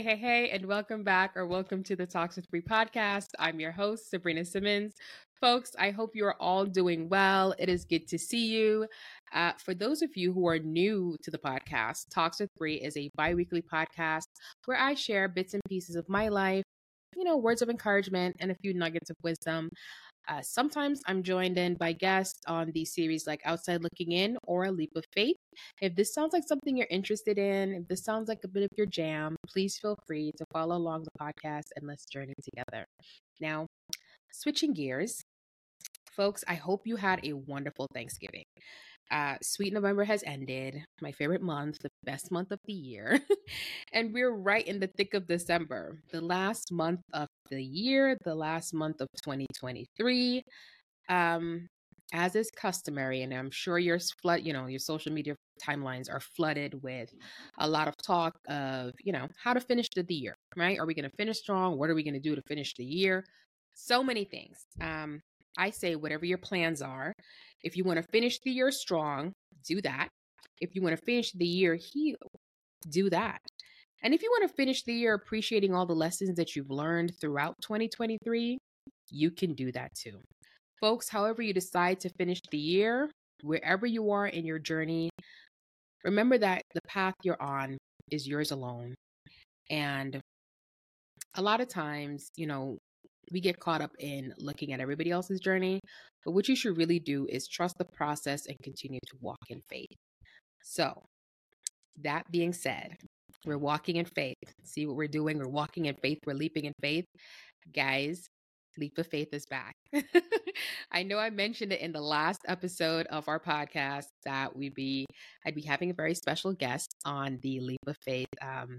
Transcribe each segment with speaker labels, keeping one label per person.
Speaker 1: Hey, hey, hey, and welcome back or welcome to the Talks with Bri podcast. I'm your host, Sabrina Simmons. Folks, I hope you are all doing well. It is good to see you. Uh, for those of you who are new to the podcast, Talks with Bri is a bi weekly podcast where I share bits and pieces of my life, you know, words of encouragement and a few nuggets of wisdom. Uh, sometimes I'm joined in by guests on these series like Outside Looking In or A Leap of Faith. If this sounds like something you're interested in, if this sounds like a bit of your jam, please feel free to follow along the podcast and let's journey together. Now, switching gears, folks, I hope you had a wonderful Thanksgiving. Uh, Sweet November has ended, my favorite month, the best month of the year. and we're right in the thick of December, the last month of the year, the last month of 2023. Um, as is customary, and I'm sure your flood, you know, your social media timelines are flooded with a lot of talk of, you know, how to finish the year, right? Are we going to finish strong? What are we going to do to finish the year? So many things. Um, I say, whatever your plans are, if you want to finish the year strong, do that. If you want to finish the year heal, do that. And if you want to finish the year appreciating all the lessons that you've learned throughout 2023, you can do that too. Folks, however you decide to finish the year, wherever you are in your journey, remember that the path you're on is yours alone. And a lot of times, you know, we get caught up in looking at everybody else's journey. But what you should really do is trust the process and continue to walk in faith. So, that being said, we're walking in faith. See what we're doing? We're walking in faith. We're leaping in faith. Guys, Leap of Faith is back. I know I mentioned it in the last episode of our podcast that we'd be I'd be having a very special guest on the Leap of Faith um,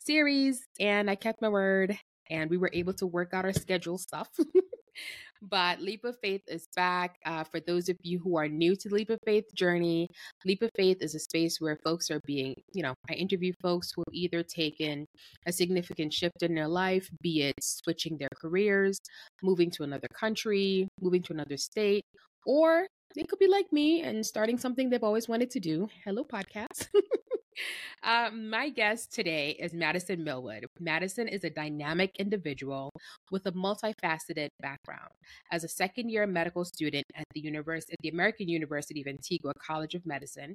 Speaker 1: series, and I kept my word and we were able to work out our schedule stuff. but Leap of Faith is back. Uh, for those of you who are new to the Leap of Faith journey, Leap of Faith is a space where folks are being, you know, I interview folks who have either taken a significant shift in their life, be it switching their careers, moving to another country, moving to another state, or they could be like me and starting something they've always wanted to do. Hello, podcast. Uh, my guest today is Madison Millwood. Madison is a dynamic individual with a multifaceted background. As a second year medical student at the, University, at the American University of Antigua College of Medicine,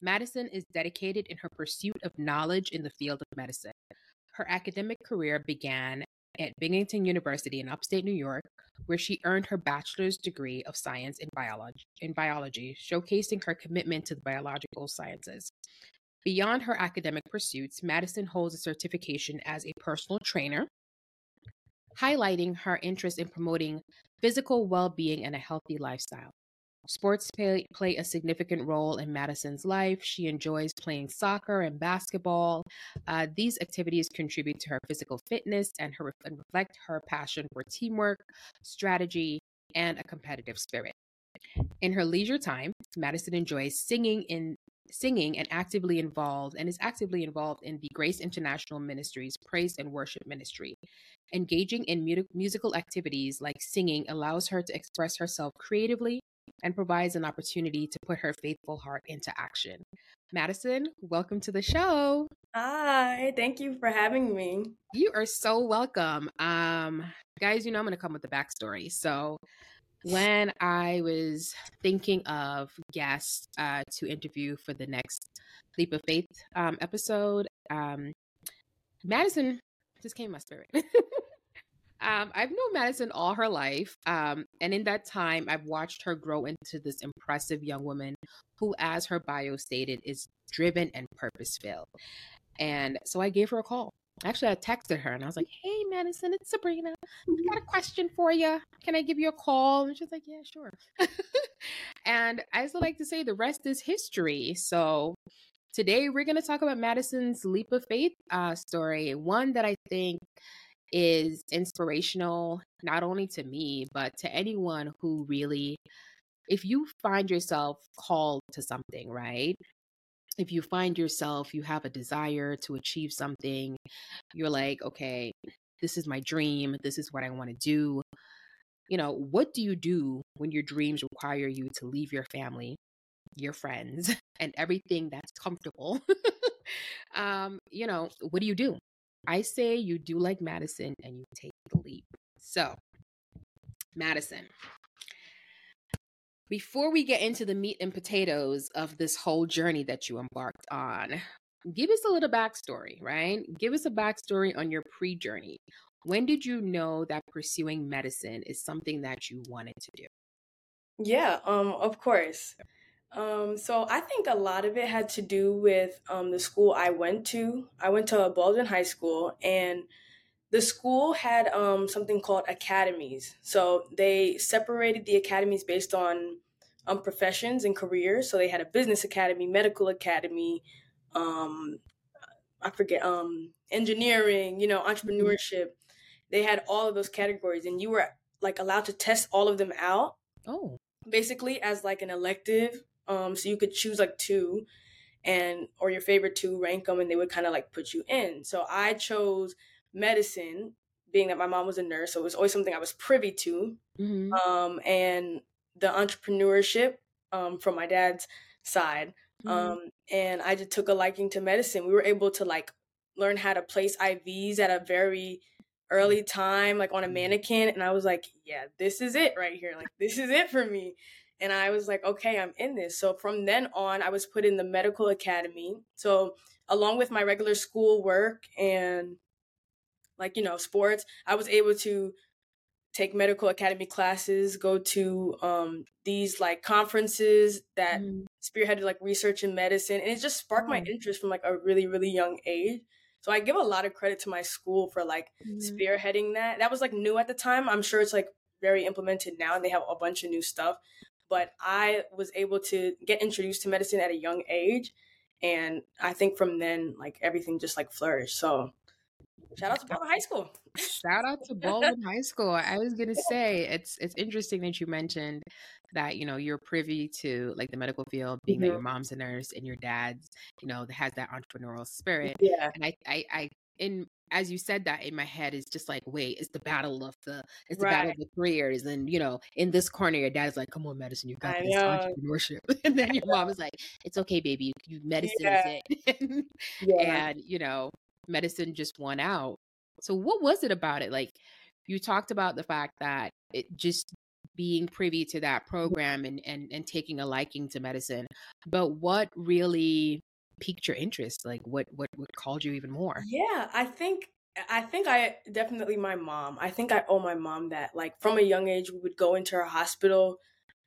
Speaker 1: Madison is dedicated in her pursuit of knowledge in the field of medicine. Her academic career began at Binghamton University in upstate New York, where she earned her bachelor's degree of science in biology, in biology, showcasing her commitment to the biological sciences. Beyond her academic pursuits, Madison holds a certification as a personal trainer, highlighting her interest in promoting physical well being and a healthy lifestyle. Sports play, play, a significant role in Madison's life. She enjoys playing soccer and basketball. Uh, these activities contribute to her physical fitness and, her, and reflect her passion for teamwork, strategy, and a competitive spirit. In her leisure time, Madison enjoys singing in singing and actively involved and is actively involved in the Grace International Ministries Praise and Worship Ministry. Engaging in mu- musical activities like singing allows her to express herself creatively and provides an opportunity to put her faithful heart into action. Madison, welcome to the show.
Speaker 2: Hi, thank you for having me.
Speaker 1: You are so welcome. Um, guys, you know I'm going to come with the backstory. So, when I was thinking of guests uh, to interview for the next Leap of Faith um, episode, um, Madison just came my spirit. um, I've known Madison all her life. Um, and in that time, I've watched her grow into this impressive young woman who, as her bio stated, is driven and purpose filled. And so I gave her a call Actually, I texted her and I was like, "Hey, Madison, it's Sabrina. I got a question for you. Can I give you a call?" And she's like, "Yeah, sure." and I also like to say the rest is history. So today we're going to talk about Madison's leap of faith uh, story, one that I think is inspirational not only to me but to anyone who really, if you find yourself called to something, right? if you find yourself you have a desire to achieve something you're like okay this is my dream this is what i want to do. You know what do you do when your dreams require you to leave your family your friends and everything that's comfortable? Um you know what do you do I say you do like Madison and you take the leap. So, Madison, before we get into the meat and potatoes of this whole journey that you embarked on, give us a little backstory, right? Give us a backstory on your pre journey. When did you know that pursuing medicine is something that you wanted to do?
Speaker 2: Yeah, um, of course. Um, so I think a lot of it had to do with um, the school I went to. I went to Baldwin High School, and the school had um, something called academies. So they separated the academies based on um, professions and careers. So they had a business academy, medical academy, um, I forget, um, engineering, you know, mm-hmm. entrepreneurship. They had all of those categories, and you were like allowed to test all of them out.
Speaker 1: Oh,
Speaker 2: basically as like an elective. Um, so you could choose like two, and or your favorite two, rank them, and they would kind of like put you in. So I chose medicine, being that my mom was a nurse, so it was always something I was privy to. Mm-hmm. Um, and the entrepreneurship um, from my dad's side. Mm-hmm. Um, and I just took a liking to medicine. We were able to like learn how to place IVs at a very early time, like on a mannequin. And I was like, yeah, this is it right here. Like, this is it for me. And I was like, okay, I'm in this. So from then on, I was put in the medical academy. So along with my regular school work and like, you know, sports, I was able to take medical academy classes, go to um, these like conferences that mm. spearheaded like research in medicine. And it just sparked oh. my interest from like a really, really young age. So I give a lot of credit to my school for like mm-hmm. spearheading that. That was like new at the time. I'm sure it's like very implemented now and they have a bunch of new stuff. But I was able to get introduced to medicine at a young age. And I think from then, like everything just like flourished. So shout out to Baldwin High School.
Speaker 1: Shout out to Baldwin High School. I was gonna say it's it's interesting that you mentioned that you know you're privy to like the medical field, being mm-hmm. that your mom's a nurse and your dad's you know has that entrepreneurial spirit.
Speaker 2: Yeah,
Speaker 1: and I I, I in as you said that in my head is just like wait it's the battle of the it's the right. battle of the careers and you know in this corner your dad's like come on medicine you got I this know. entrepreneurship and then your mom is like it's okay baby you, medicine yeah. is it yeah. and you know medicine just won out so what was it about it like you talked about the fact that it just being privy to that program and, and and taking a liking to medicine but what really piqued your interest like what what what called you even more
Speaker 2: yeah i think i think i definitely my mom i think i owe my mom that like from a young age we would go into her hospital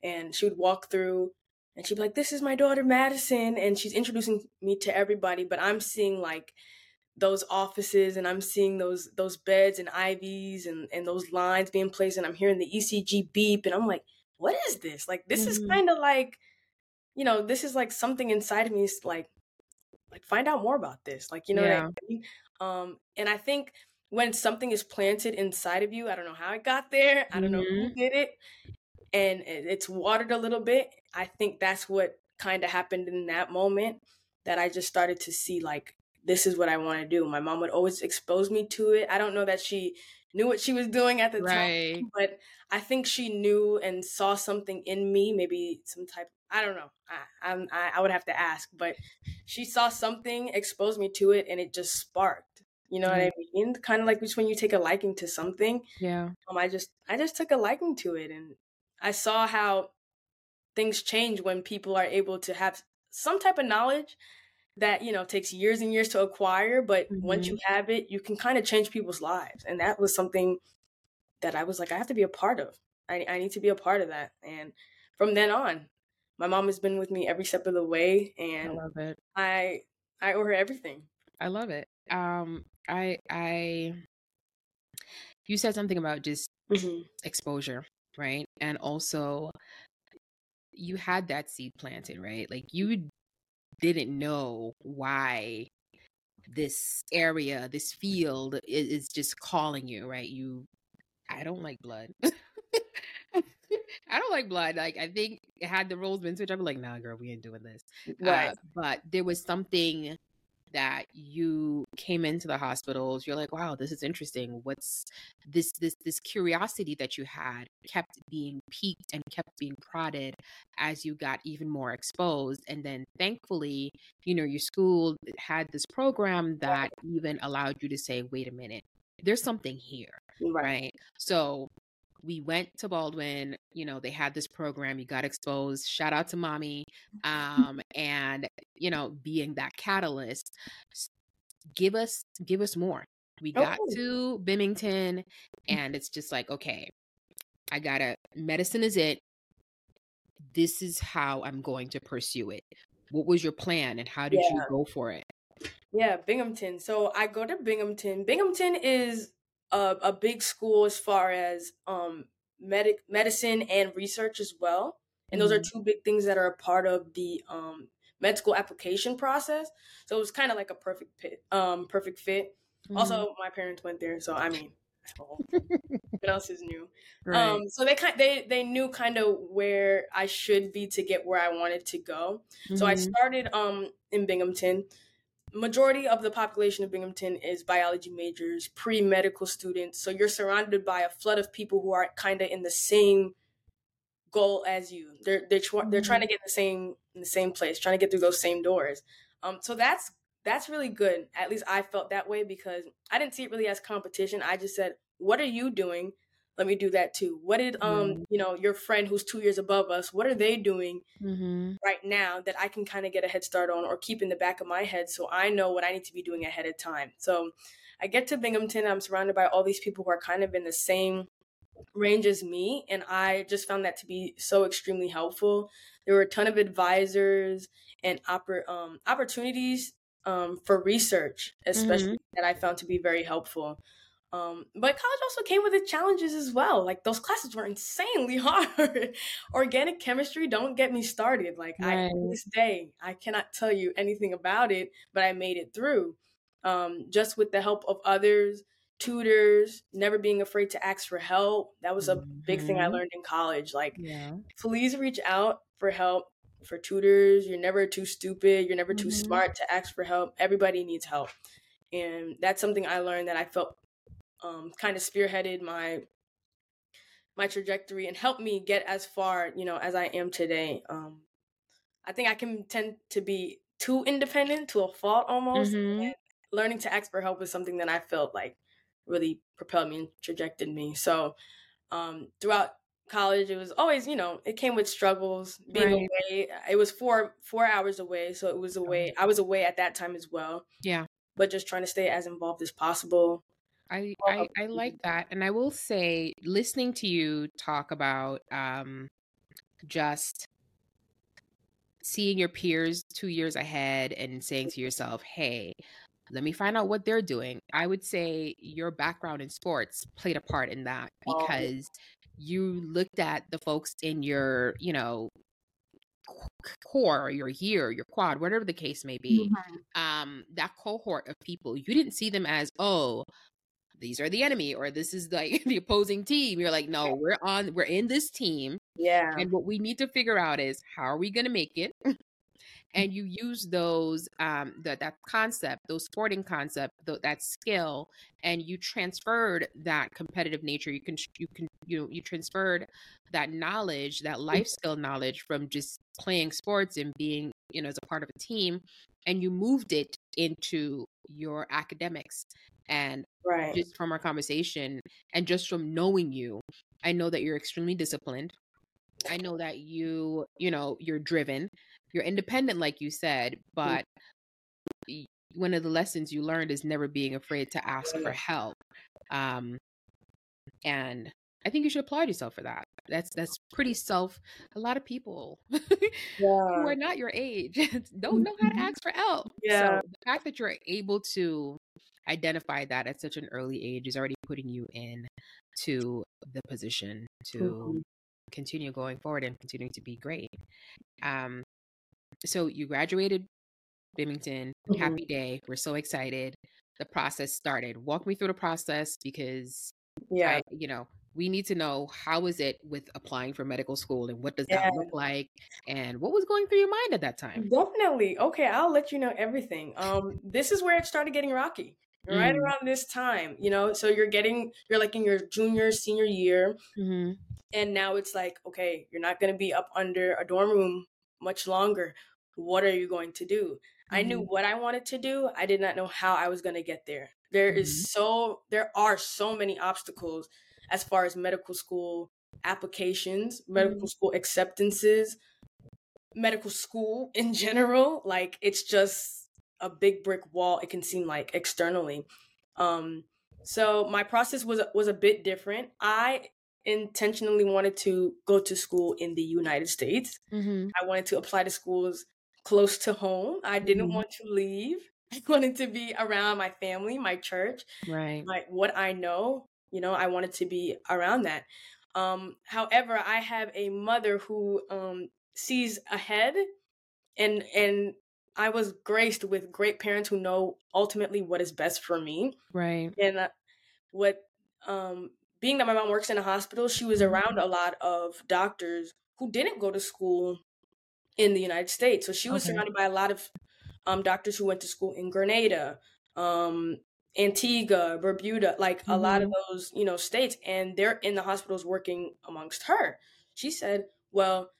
Speaker 2: and she would walk through and she'd be like this is my daughter madison and she's introducing me to everybody but i'm seeing like those offices and I'm seeing those those beds and IVs and and those lines being placed and I'm hearing the ECG beep and I'm like, what is this? Like this mm-hmm. is kind of like, you know, this is like something inside of me is like, like find out more about this. Like you know yeah. what I mean? Um, and I think when something is planted inside of you, I don't know how it got there. I don't mm-hmm. know who mm-hmm. did it, and it's watered a little bit. I think that's what kind of happened in that moment that I just started to see like this is what I want to do. My mom would always expose me to it. I don't know that she knew what she was doing at the right. time, but I think she knew and saw something in me, maybe some type. I don't know. I, I'm, I, I would have to ask, but she saw something, exposed me to it, and it just sparked. You know mm-hmm. what I mean? Kind of like when you take a liking to something.
Speaker 1: Yeah.
Speaker 2: Um, I just, I just took a liking to it, and I saw how things change when people are able to have some type of knowledge that you know takes years and years to acquire but mm-hmm. once you have it you can kind of change people's lives and that was something that i was like i have to be a part of I, I need to be a part of that and from then on my mom has been with me every step of the way and
Speaker 1: i love it
Speaker 2: i i owe her everything
Speaker 1: i love it um i i you said something about just mm-hmm. exposure right and also you had that seed planted right like you didn't know why this area, this field is, is just calling you, right? You, I don't like blood. I don't like blood. Like I think had the roles been switched, I'd be like, nah, girl, we ain't doing this. Uh, right. Uh, but there was something that you came into the hospitals you're like wow this is interesting what's this this this curiosity that you had kept being piqued and kept being prodded as you got even more exposed and then thankfully you know your school had this program that even allowed you to say wait a minute there's something here right, right? so we went to Baldwin, you know, they had this program, you got exposed. Shout out to mommy. Um, and you know, being that catalyst, give us give us more. We got oh. to Binghamton mm. and it's just like, okay, I gotta medicine is it. This is how I'm going to pursue it. What was your plan and how did yeah. you go for it?
Speaker 2: Yeah, Binghamton. So I go to Binghamton. Binghamton is a, a big school as far as um medic medicine and research as well. And those mm-hmm. are two big things that are a part of the um med school application process. So it was kind of like a perfect fit. Um, perfect fit. Mm-hmm. Also, my parents went there, so I mean, what else is new? Right. Um, so they kind they they knew kind of where I should be to get where I wanted to go. Mm-hmm. So I mm-hmm. started um in Binghamton majority of the population of Binghamton is biology majors, pre-medical students. So you're surrounded by a flood of people who are kind of in the same goal as you. They're they're tr- they're trying to mm-hmm. get the same in the same place, trying to get through those same doors. Um, so that's that's really good. At least I felt that way because I didn't see it really as competition. I just said, "What are you doing? Let me do that too what did um mm-hmm. you know your friend who's two years above us what are they doing mm-hmm. right now that i can kind of get a head start on or keep in the back of my head so i know what i need to be doing ahead of time so i get to binghamton i'm surrounded by all these people who are kind of in the same range as me and i just found that to be so extremely helpful there were a ton of advisors and oppor- um, opportunities um, for research especially mm-hmm. that i found to be very helpful um, but college also came with its challenges as well. Like those classes were insanely hard. Organic chemistry, don't get me started. Like right. I this day, I cannot tell you anything about it, but I made it through. Um, just with the help of others, tutors, never being afraid to ask for help. That was a mm-hmm. big thing I mm-hmm. learned in college. Like, yeah. please reach out for help for tutors. You're never too stupid. You're never too mm-hmm. smart to ask for help. Everybody needs help. And that's something I learned that I felt um, kind of spearheaded my my trajectory and helped me get as far, you know, as I am today. Um, I think I can tend to be too independent to a fault almost. Mm-hmm. learning to ask for help is something that I felt like really propelled me and trajected me. So um, throughout college, it was always, you know, it came with struggles. Being right. away, it was four four hours away, so it was away. I was away at that time as well.
Speaker 1: Yeah,
Speaker 2: but just trying to stay as involved as possible.
Speaker 1: I, I, I like that. And I will say, listening to you talk about um, just seeing your peers two years ahead and saying to yourself, hey, let me find out what they're doing. I would say your background in sports played a part in that because you looked at the folks in your, you know, core or your year, your quad, whatever the case may be, mm-hmm. um, that cohort of people, you didn't see them as, oh, these are the enemy or this is like the opposing team. You're like, no, we're on, we're in this team.
Speaker 2: Yeah.
Speaker 1: And what we need to figure out is how are we going to make it? and you use those um that that concept those sporting concept th- that skill and you transferred that competitive nature you can you can you know you transferred that knowledge that life skill knowledge from just playing sports and being you know as a part of a team and you moved it into your academics and
Speaker 2: right.
Speaker 1: just from our conversation and just from knowing you, I know that you're extremely disciplined. I know that you, you know, you're driven, you're independent, like you said, but one of the lessons you learned is never being afraid to ask for help. Um, and I think you should applaud yourself for that. That's that's pretty self. A lot of people yeah. who are not your age don't know how to mm-hmm. ask for help.
Speaker 2: Yeah.
Speaker 1: So the fact that you're able to identify that at such an early age is already putting you in to the position to mm-hmm. continue going forward and continuing to be great. Um, so you graduated Binghamton, mm-hmm. happy day. We're so excited. The process started. Walk me through the process because
Speaker 2: yeah,
Speaker 1: I, you know, we need to know how is it with applying for medical school and what does that look like and what was going through your mind at that time?
Speaker 2: Definitely. Okay, I'll let you know everything. Um, this is where it started getting rocky. Right
Speaker 1: Mm.
Speaker 2: around this time, you know, so you're getting you're like in your junior, senior year,
Speaker 1: Mm-hmm.
Speaker 2: and now it's like, okay, you're not gonna be up under a dorm room much longer. What are you going to do? I knew
Speaker 1: Mhm.
Speaker 2: what I wanted to do. I did not know how I was gonna get there. There is so there are so many obstacles as far as medical school applications, medical school acceptances, medical school in general. Like it's just a big brick wall. It can seem like externally. Um, so my process was was a bit different. I intentionally wanted to go to school in the United States.
Speaker 1: Mm-hmm.
Speaker 2: I wanted to apply to schools close to home. I didn't
Speaker 1: Mhm.
Speaker 2: want to leave. I wanted to be around my family, my church,
Speaker 1: Right.
Speaker 2: my what I know. You know, I wanted to be around that. Um, however, I have a mother who um, sees ahead, and and I was graced with great parents who know ultimately what is best for me.
Speaker 1: Right.
Speaker 2: And uh, what, um, being that my mom works in a hospital, she was
Speaker 1: Mhm.
Speaker 2: around a lot of doctors who didn't go to school in the United States. So she was
Speaker 1: Okay.
Speaker 2: surrounded by a lot of um, doctors who went to school in Grenada, um, Antigua, Bermuda, like a lot of those, you know, states, and they're in the hospitals working amongst her. She said, "Well,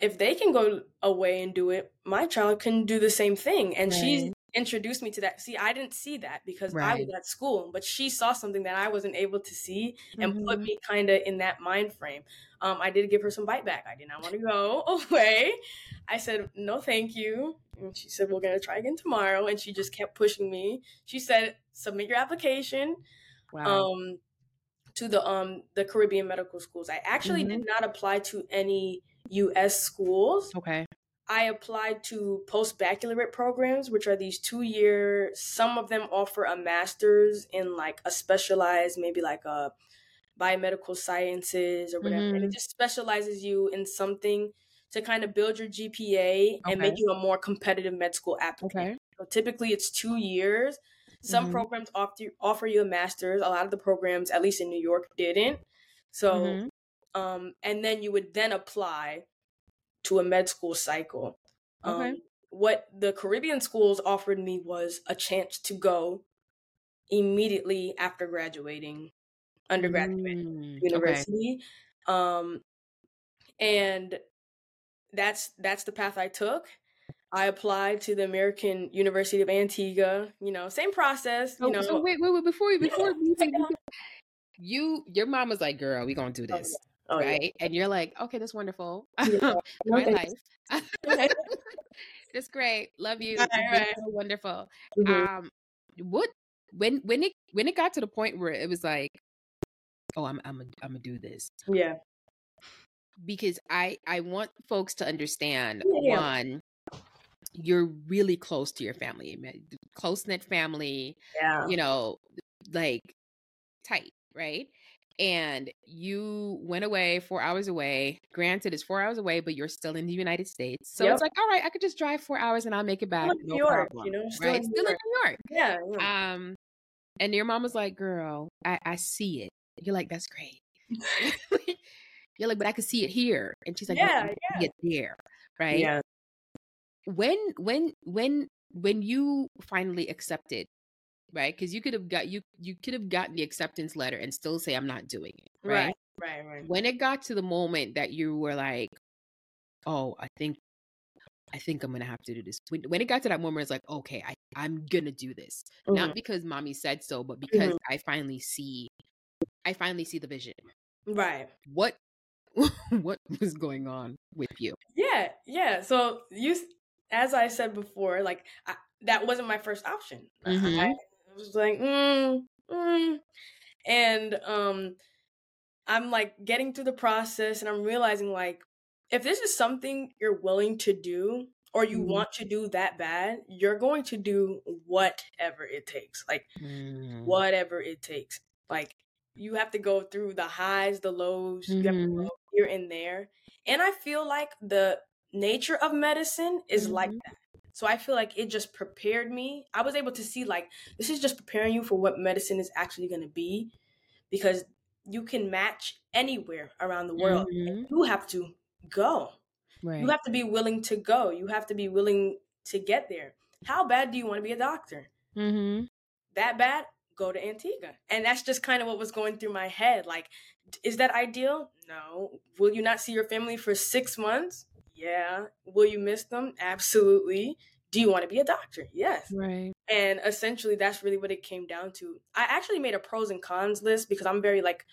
Speaker 2: if they can go away and do it, my child can do the same thing." And she
Speaker 1: Right.
Speaker 2: introduced me to that. See, I didn't see that because I was at school, but she saw something that I wasn't able to see and put
Speaker 1: Mhm.
Speaker 2: me kind of in that mind frame. Um, I did give her some bite back. I did not want to go away. I said, no, thank you. And she said, we're going to try again tomorrow. And she just kept pushing me. She said, submit your application
Speaker 1: Wow.
Speaker 2: um, to the um, the Caribbean medical schools. I actually
Speaker 1: Mm-hmm.
Speaker 2: did not apply to any U.S. schools.
Speaker 1: okay.
Speaker 2: I applied to post baccalaureate programs, which are these two year. Some of them offer a master's in like a specialized, maybe like a biomedical sciences or whatever. And it
Speaker 1: Mhm.
Speaker 2: just specializes you in something to kind of build your GPA and make you a more competitive med school applicant.
Speaker 1: Okay.
Speaker 2: So typically it's two years. Some
Speaker 1: Mhm.
Speaker 2: programs offer you, offer you a master's. A lot of the programs, at least in New York, didn't. So,
Speaker 1: Mhm.
Speaker 2: um, and then you would then apply to a med school cycle.
Speaker 1: Okay.
Speaker 2: Um, what the Caribbean schools offered me was a chance to go immediately after graduating undergraduate
Speaker 1: Mm, okay.
Speaker 2: university. Um, and that's that's the path I took. I applied to the American University of Antigua. You know, same process. You
Speaker 1: So,
Speaker 2: know,
Speaker 1: so wait, wait, wait, before you, before you,
Speaker 2: Take it off.
Speaker 1: you, your mom was like, "Girl, we gonna do
Speaker 2: Oh,
Speaker 1: this,
Speaker 2: oh, yeah.
Speaker 1: right?" And you're like, "Okay, that's wonderful.
Speaker 2: Yeah. Thanks.
Speaker 1: life. that's great. Love you.
Speaker 2: Right,
Speaker 1: so wonderful."
Speaker 2: Mhm.
Speaker 1: Um, what when when it when it got to the point where it was like, "Oh, I'm I'm I'm gonna do this,"
Speaker 2: Yeah.
Speaker 1: because I I want folks to understand
Speaker 2: Yeah, yeah.
Speaker 1: one, you're really close to your family, close knit family.
Speaker 2: Yeah.
Speaker 1: you know, like tight, right? And you went away four hours away. Granted, it's four hours away, but you're still in the United States. So
Speaker 2: Yep.
Speaker 1: it's like, all right, I could just drive four hours and I'll make it back.
Speaker 2: In
Speaker 1: No
Speaker 2: New York,
Speaker 1: problem.
Speaker 2: you know, still
Speaker 1: right?
Speaker 2: in New
Speaker 1: Still in
Speaker 2: York.
Speaker 1: New York.
Speaker 2: Yeah. yeah.
Speaker 1: Um, and your mom was like, girl, I, I see it. You're like, that's great. you're like, but I could see it here. And she's like,
Speaker 2: Yeah,
Speaker 1: "No, I see it there. Right.
Speaker 2: yeah.
Speaker 1: When when when when you finally accepted right because you could have got you you could have gotten the acceptance letter and still say i'm not doing it right?
Speaker 2: Right. Right. Right.
Speaker 1: when it got to the moment that you were like oh i think i think i'm gonna have to do this when, when it got to that moment it's like okay I, i'm gonna do this
Speaker 2: Mhm.
Speaker 1: not because mommy said so but because i finally see i finally see the vision
Speaker 2: Right.
Speaker 1: what what was going on with you
Speaker 2: Yeah, yeah. So you, as I said before, like I, that wasn't my first option. I-
Speaker 1: Mhm.
Speaker 2: I was like, mm, mm. and um, I'm like getting through the process, and I'm realizing like, if this is something you're willing to do, or you
Speaker 1: Mhm.
Speaker 2: want to do that bad, you're going to do whatever it takes. Like
Speaker 1: Mm.
Speaker 2: whatever it takes. Like you have to go through the highs, the lows, you have to go here and there. And I feel like the nature of medicine is like
Speaker 1: Mhm.
Speaker 2: that. So I feel like it just prepared me. I was able to see like this is just preparing you for what medicine is actually going to be because you can match anywhere around the world.
Speaker 1: Mhm.
Speaker 2: You have to go.
Speaker 1: Right.
Speaker 2: You have to be willing to go. You have to be willing to get there. How bad do you want to be a doctor?
Speaker 1: mm-hmm.
Speaker 2: That bad? Go to Antigua. And that's just kind of what was going through my head. Like, is that ideal? No. Will you not see your family for six months? Yeah. Will you miss them? Absolutely. Do you want to be a doctor? Yes.
Speaker 1: Right.
Speaker 2: And essentially, that's really what it came down to. I actually made a pros and cons list because I'm very like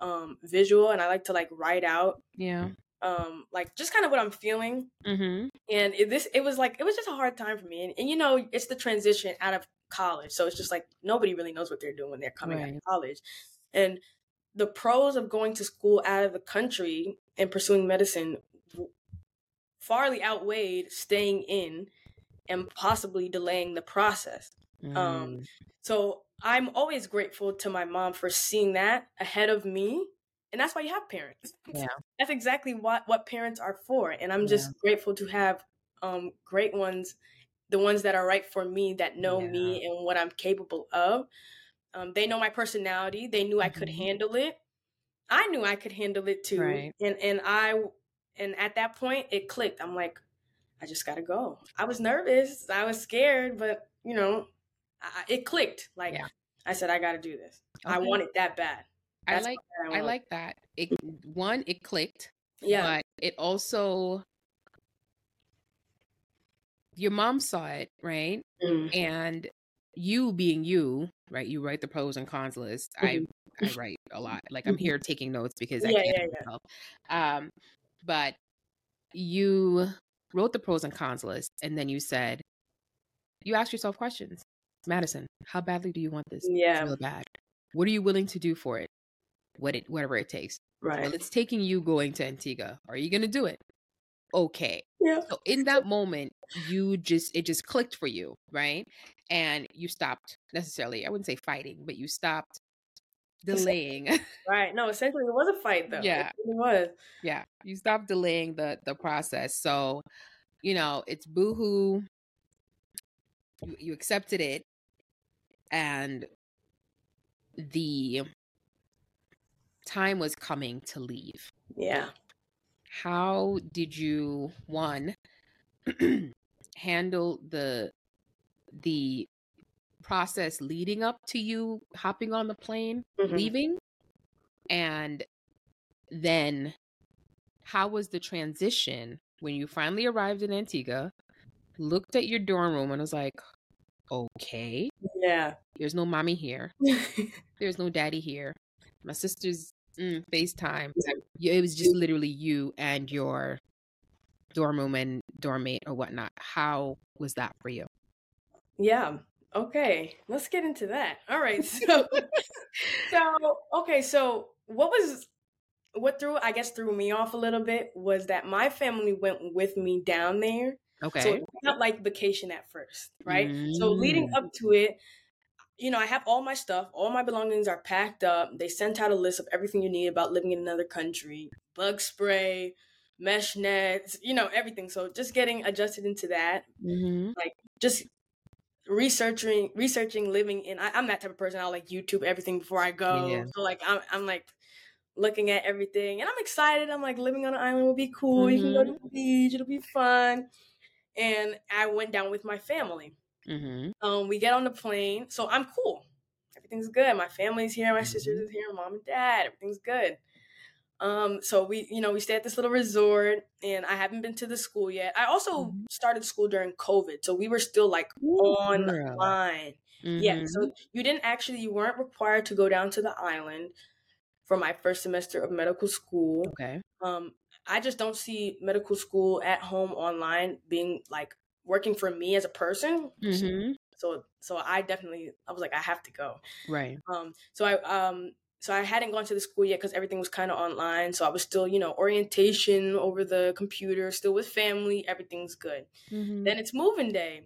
Speaker 2: um visual and I like to like write out
Speaker 1: Yeah.
Speaker 2: um like just kind of what I'm feeling
Speaker 1: Mm-hmm.
Speaker 2: and it, this it was like it was just a hard time for me and, and you know it's the transition out of college so it's just like nobody really knows what they're doing when they're coming out of college and the pros of going to school out of the country and pursuing medicine farly outweighed staying in and possibly delaying the process
Speaker 1: Mm.
Speaker 2: um so i'm always grateful to my mom for seeing that ahead of me and that's why you have parents
Speaker 1: Yeah.
Speaker 2: that's exactly what what parents are for and i'm just grateful to have um great ones the ones that are right for me that know me and what i'm capable of um they know my personality they knew i could
Speaker 1: Mhm.
Speaker 2: handle it i knew i could handle it too
Speaker 1: Right.
Speaker 2: and and i and at that point it clicked i'm like i just gotta go i was nervous i was scared but you know I, it clicked like
Speaker 1: Yeah.
Speaker 2: i said i gotta do this i want it that bad
Speaker 1: I like
Speaker 2: what
Speaker 1: I like that. It one, it clicked,
Speaker 2: yeah
Speaker 1: but it also your mom saw it, right?
Speaker 2: Mm.
Speaker 1: And you being you, right? You write the pros and cons list. I I write a lot. Like I'm
Speaker 2: Mhm.
Speaker 1: here taking notes because I
Speaker 2: Yeah,
Speaker 1: can't
Speaker 2: yeah,
Speaker 1: myself. Um, but you wrote the pros and cons list, and then you said you asked yourself questions. Madison, how badly do you want this?
Speaker 2: yeah
Speaker 1: Real bad. What are you willing to do for it? What it whatever it takes.
Speaker 2: right
Speaker 1: Well, it's taking you going to Antigua. Are you gonna do it? Okay.
Speaker 2: yeah
Speaker 1: So in that moment, you just it just clicked for you, right? And you stopped necessarily, I wouldn't say fighting, but you stopped delaying.
Speaker 2: right no essentially it was a fight though
Speaker 1: Yeah.
Speaker 2: it was
Speaker 1: yeah. You stopped delaying the the process. So, you know, it's boohoo. You, you accepted it and the time was coming to leave.
Speaker 2: yeah
Speaker 1: how did you one handle the the process leading up to you hopping on the plane
Speaker 2: Mhm.
Speaker 1: leaving and then how was the transition when you finally arrived in antigua looked at your dorm room and was like okay
Speaker 2: yeah
Speaker 1: there's no mommy here there's no daddy here my sister's mm, facetime it was just literally you and your dorm room and dorm mate or whatnot. How was that for you?
Speaker 2: Yeah. Okay. Let's get into that. All right. So, so okay. So, what was what threw I guess threw me off a little bit was that my family went with me down there,
Speaker 1: Okay.
Speaker 2: so it felt like vacation at first, right? So leading up to it, you know, I have all my stuff, all my belongings are packed up. They sent out a list of everything you need about living in another country, bug spray, mesh nets, you know, everything. So just getting adjusted into that
Speaker 1: hmm
Speaker 2: just researching researching living in I, i'm that type of person i'll like youtube everything before i go.
Speaker 1: Yeah.
Speaker 2: so like I'm, I'm like looking at everything and i'm excited i'm like living on an island will be cool you can go to the beach it'll be fun. And i went down with my family.
Speaker 1: Hmm
Speaker 2: um we get on the plane so i'm cool. Everything's good my family's here my sisters is here mom and dad everything's good um so we you know we stay at this little resort and i haven't been to the school yet. I also
Speaker 1: Mhm.
Speaker 2: started school during covid so we were still like online yeah so you didn't actually you weren't required to go down to the island for my first semester of medical school.
Speaker 1: Okay.
Speaker 2: um i just don't see medical school at home online being like working for me as a person.
Speaker 1: Hmm
Speaker 2: so so i definitely i was like i have to go.
Speaker 1: Right.
Speaker 2: um so i um so i hadn't gone to the school yet because everything was kind of online so i was still you know orientation over the computer still with family everything's good
Speaker 1: hmm
Speaker 2: then it's moving day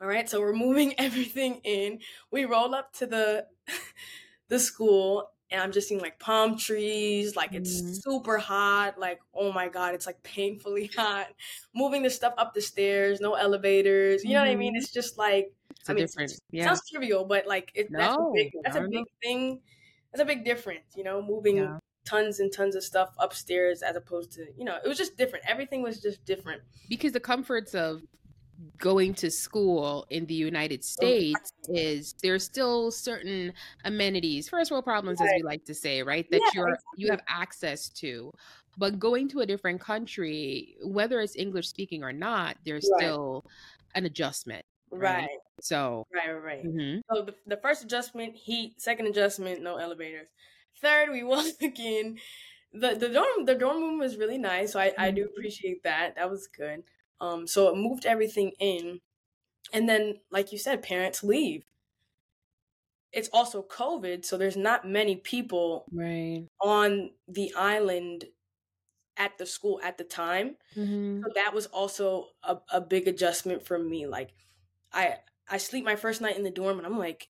Speaker 2: all right so we're moving everything in we roll up to the the school and i'm just seeing like palm trees like it's
Speaker 1: Mhm.
Speaker 2: super hot like oh my god it's like painfully hot moving the stuff up the stairs no elevators you know what i mean
Speaker 1: Mhm.
Speaker 2: it's just like
Speaker 1: It's a
Speaker 2: I mean,
Speaker 1: different.
Speaker 2: it
Speaker 1: Yeah.
Speaker 2: sounds trivial but like it, that's a
Speaker 1: No,
Speaker 2: big that's a big
Speaker 1: know.
Speaker 2: thing it's a big difference, you know, moving
Speaker 1: Yeah.
Speaker 2: tons and tons of stuff upstairs as opposed to, you know, it was just different. Everything was just different.
Speaker 1: because the comforts of going to school in the United
Speaker 2: Oh,
Speaker 1: States is there's still certain amenities, first world problems as we like to say, right? That
Speaker 2: Yeah,
Speaker 1: you're you have access to. But going to a different country, whether it's English speaking or not, there's
Speaker 2: Right.
Speaker 1: still an adjustment. Right.
Speaker 2: Right.
Speaker 1: So
Speaker 2: Right, right, right.
Speaker 1: mhm.
Speaker 2: So the, the first adjustment, heat. Second adjustment, no elevators. Third, we walk in. The the dorm the dorm room was really nice, so I, I do appreciate that. That was good. Um, so it moved everything in, and then like you said, parents leave. It's also COVID, so there's not many people
Speaker 1: right.
Speaker 2: on the island at the school at the time.
Speaker 1: Mhm.
Speaker 2: So that was also a, a big adjustment for me. Like I I sleep my first night in the dorm and I'm like,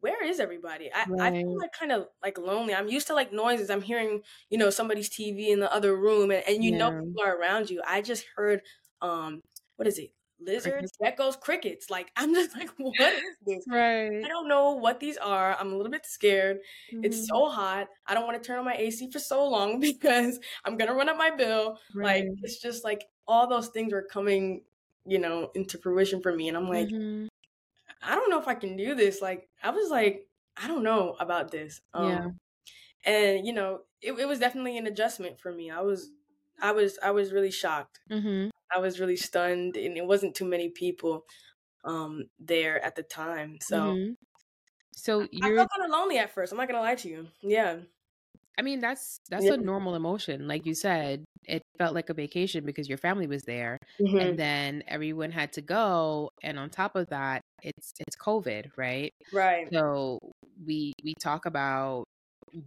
Speaker 2: where is everybody? I, I feel like kind of like lonely. I'm used to like noises. I'm hearing, you know, somebody's TV in the other room and, and you know people are around you. I just heard um what is it? Lizards, geckos, crickets. Like I'm just like, what is this?
Speaker 1: Right.
Speaker 2: I don't know what these are. I'm a little bit scared.
Speaker 1: Mhm.
Speaker 2: It's so hot. I don't want to turn on my AC for so long because I'm gonna run up my bill. Like it's just like all those things are coming, you know, into fruition for me, and I'm like,
Speaker 1: Mhm.
Speaker 2: I don't know if I can do this. Like I was like, I don't know about this. Um,
Speaker 1: Yeah.
Speaker 2: And you know, it, it was definitely an adjustment for me. I was, I was, I was really shocked.
Speaker 1: Mhm.
Speaker 2: I was really stunned, and it wasn't too many people um there at the time. So
Speaker 1: Mhm. So you're
Speaker 2: felt kind of lonely at first. I'm not gonna lie to you. Yeah.
Speaker 1: I mean, that's that's
Speaker 2: Yeah.
Speaker 1: a normal emotion. Like you said, it felt like a vacation because your family was there,
Speaker 2: Mhm.
Speaker 1: and then everyone had to go. And on top of that, it's it's COVID, right?
Speaker 2: Right.
Speaker 1: So we we talk about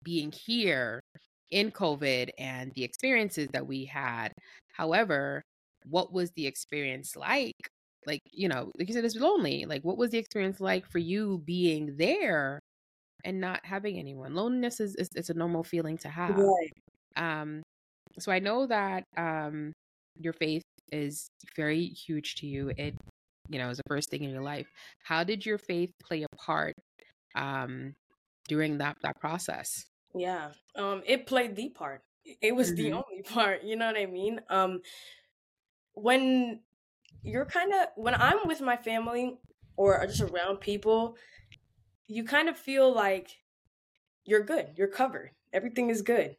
Speaker 1: being here in COVID and the experiences that we had. However, what was the experience like? Like, you know, like you said, it's lonely. Like, what was the experience like for you being there and not having anyone? Loneliness is, is it's a normal feeling to have.
Speaker 2: Right.
Speaker 1: Um, so I know that um your faith is very huge to you. It, you know, is the first thing in your life. How did your faith play a part um during that that process?
Speaker 2: Yeah. Um, it played the part. It was the
Speaker 1: Mhm.
Speaker 2: only part. You know what I mean? Um, when you're kind of when I'm with my family or just around people, you kind of feel like you're good. You're covered. Everything is good.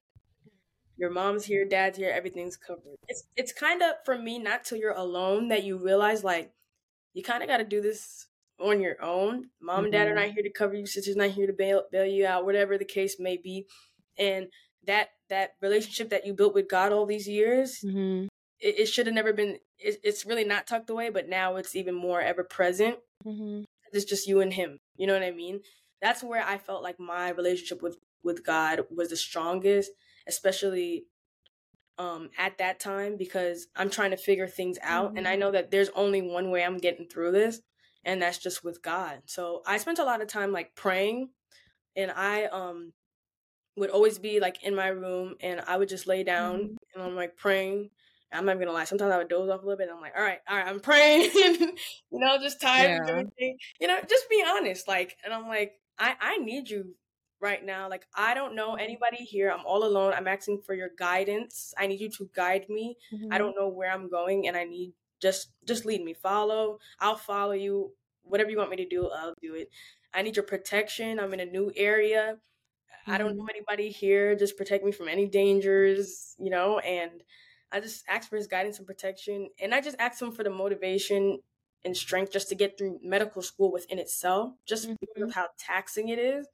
Speaker 2: Your mom's here, dad's here, everything's covered. It's it's kind of for me not till you're alone that you realize like you kind of got to do this on your own. Mom and dad are
Speaker 1: Mhm.
Speaker 2: not here to cover you. Sister's not here to bail bail you out. Whatever the case may be, and that that relationship that you built with God all these years,
Speaker 1: Mm-hmm.
Speaker 2: it, it should have never been. It, it's really not tucked away, but now it's even more ever present.
Speaker 1: Mm-hmm.
Speaker 2: It's just you and Him. You know what I mean? That's where I felt like my relationship with with God was the strongest, especially um at that time because I'm trying to figure things out and I know that there's only one way I'm getting through this and that's just with God. So I spent a lot of time like praying and I um would always be like in my room and I would just lay down
Speaker 1: Mhm.
Speaker 2: and I'm like praying. I'm not gonna lie. Sometimes I would doze off a little bit. And I'm like, all right, all right, I'm praying. you know, just tired of
Speaker 1: Yeah.
Speaker 2: You know, just be honest. Like, and I'm like, I I need you right now. Like, I don't know mm-hmm. anybody here. I'm all alone. I'm asking for your guidance. I need you to guide me. I mm-hmm. don't know where I'm going, and I need just just lead me. Follow. I'll follow you. Whatever you want me to do, I'll do it. I need your protection. I'm in a new area. I don't mm-hmm. know anybody here. Just protect me from any dangers, you know. And I just ask for his guidance and protection, and I just ask him for the motivation and strength just to get through medical school within itself, just because of how taxing it is.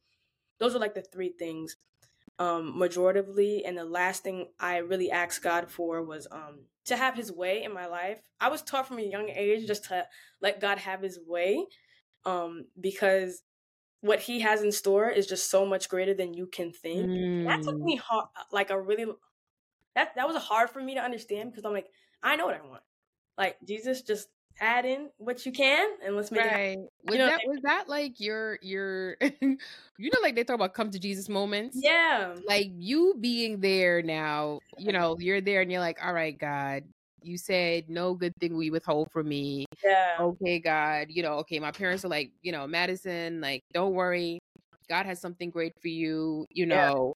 Speaker 2: Those are like the three things, um, majoritively. And the last thing I really asked God for was um to have His way in my life. I was taught from a young age just to let God have His way, um, because what He has in store is just so much greater than you can think. That took
Speaker 1: Mm.
Speaker 2: me hard, like a really that that was hard for me to understand because I'm like, I know what I want. Like Jesus, just add in what you can and let's make it. happen.
Speaker 1: Right. Was that was that like your your you know like they talk about come to Jesus moments?
Speaker 2: Yeah,
Speaker 1: Like you being there now, you know, you're there and you're like, all right, God, you said no good thing we withhold from me.
Speaker 2: yeah,
Speaker 1: Okay, God, you know, okay, my parents are like, you know, Madison, like, don't worry. God has something great for you. You know,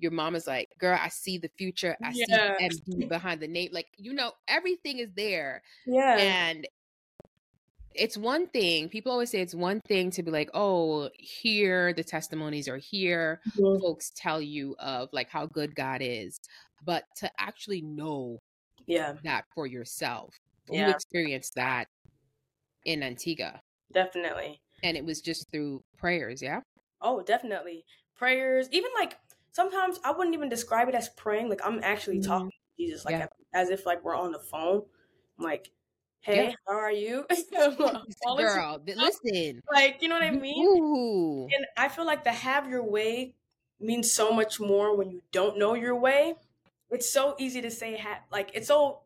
Speaker 1: your mom is like, girl, I see the future. I see
Speaker 2: Yeah.
Speaker 1: the MD behind the name. Like, you know, everything is there.
Speaker 2: Yeah.
Speaker 1: And it's one thing, people always say it's one thing to be like, oh, here, the testimonies are here. Folks tell you of like how good God is. But to actually know
Speaker 2: Yeah.
Speaker 1: that for yourself, you experienced that in Antigua.
Speaker 2: Definitely.
Speaker 1: And it was just through prayers, yeah?
Speaker 2: Oh, definitely. Prayers, even like sometimes I wouldn't even describe it as praying. Like I'm actually
Speaker 1: Mhm.
Speaker 2: talking to Jesus, like
Speaker 1: Yeah.
Speaker 2: as if like we're on the phone. I'm like, hey, how are you?
Speaker 1: Girl, listen.
Speaker 2: like, you know what I mean?
Speaker 1: Ooh.
Speaker 2: And I feel like the have your way means so much more when you don't know your way. It's so easy to say ha- like it's so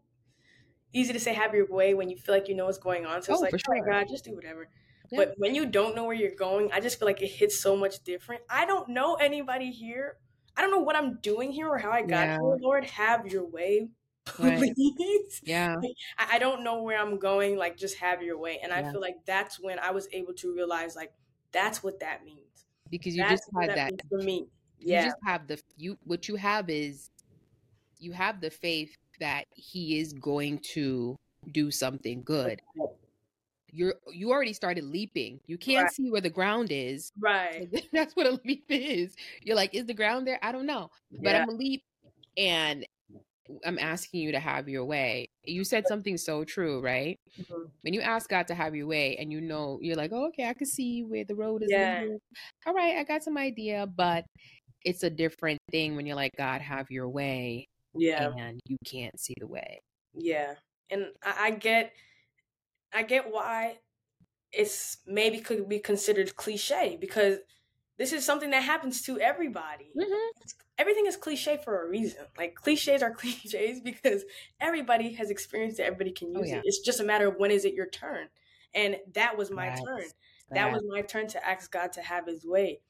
Speaker 2: easy to say have your way when you feel like you know what's going on. So it's
Speaker 1: Oh,
Speaker 2: like,
Speaker 1: for
Speaker 2: oh my god, just do whatever.
Speaker 1: Yeah.
Speaker 2: But when you don't know where you're going, I just feel like it hits so much different. I don't know anybody here. I don't know what I'm doing here or how I got
Speaker 1: Yeah.
Speaker 2: here. Lord, have your way,
Speaker 1: Right.
Speaker 2: please.
Speaker 1: Yeah.
Speaker 2: I, I don't know where I'm going. Like, just have your way. And I feel like that's when I was able to realize, like, that's what that means.
Speaker 1: Because you
Speaker 2: That's
Speaker 1: just had that
Speaker 2: means for me. Yeah.
Speaker 1: You
Speaker 2: Yeah.
Speaker 1: just have the you what you have is you have the faith that he is going to do something good you're you already started leaping you can't
Speaker 2: Right.
Speaker 1: see where the ground is
Speaker 2: Right.
Speaker 1: So that's what a leap is you're like is the ground there i don't know but
Speaker 2: Yeah.
Speaker 1: i'm a leap and i'm asking you to have your way you said something so true right
Speaker 2: Mhm.
Speaker 1: when you ask god to have your way and you know you're like oh, okay i can see where the road is
Speaker 2: Yeah.
Speaker 1: leading. all right i got some idea but it's a different thing when you're like god have your way
Speaker 2: Yeah.
Speaker 1: and you can't see the way
Speaker 2: Yeah. And I, I get I get why it's maybe could be considered cliche because this is something that happens to everybody.
Speaker 1: Mhm.
Speaker 2: Everything is cliche for a reason. Like cliches are cliches because everybody has experienced it, everybody can
Speaker 1: Oh,
Speaker 2: use
Speaker 1: yeah.
Speaker 2: it. It's just a matter of when is it your turn. And that was my
Speaker 1: That's
Speaker 2: turn. That was my turn to ask God to have his way.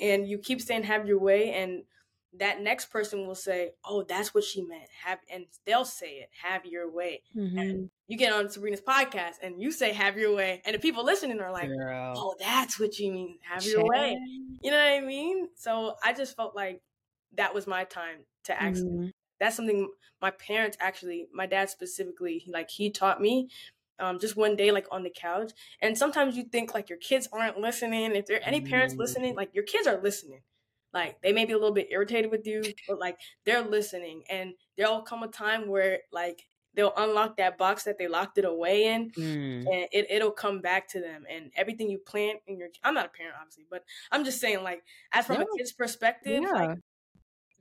Speaker 2: And you keep saying have your way and that next person will say, "Oh, that's what she meant." Have and they'll say it, "Have your way."
Speaker 1: Mhm.
Speaker 2: And you get on Sabrina's podcast and you say "Have your way," and the people listening are like,
Speaker 1: Girl.
Speaker 2: "Oh, that's what you mean, have your way." You know what I mean? So I just felt like that was my time to ask.
Speaker 1: Mhm.
Speaker 2: That's something my parents actually, my dad specifically, like he taught me. Um, just one day, like on the couch, and sometimes you think like your kids aren't listening. If there are any parents
Speaker 1: Mm.
Speaker 2: listening, like your kids are listening. Like they may be a little bit irritated with you, but like they're listening, and there'll come a time where like they'll unlock that box that they locked it away in,
Speaker 1: Mm.
Speaker 2: and it, it'll come back to them and everything you plant in your i'm not a parent obviously but i'm just saying like as from
Speaker 1: Yeah.
Speaker 2: a kid's perspective
Speaker 1: Yeah.
Speaker 2: like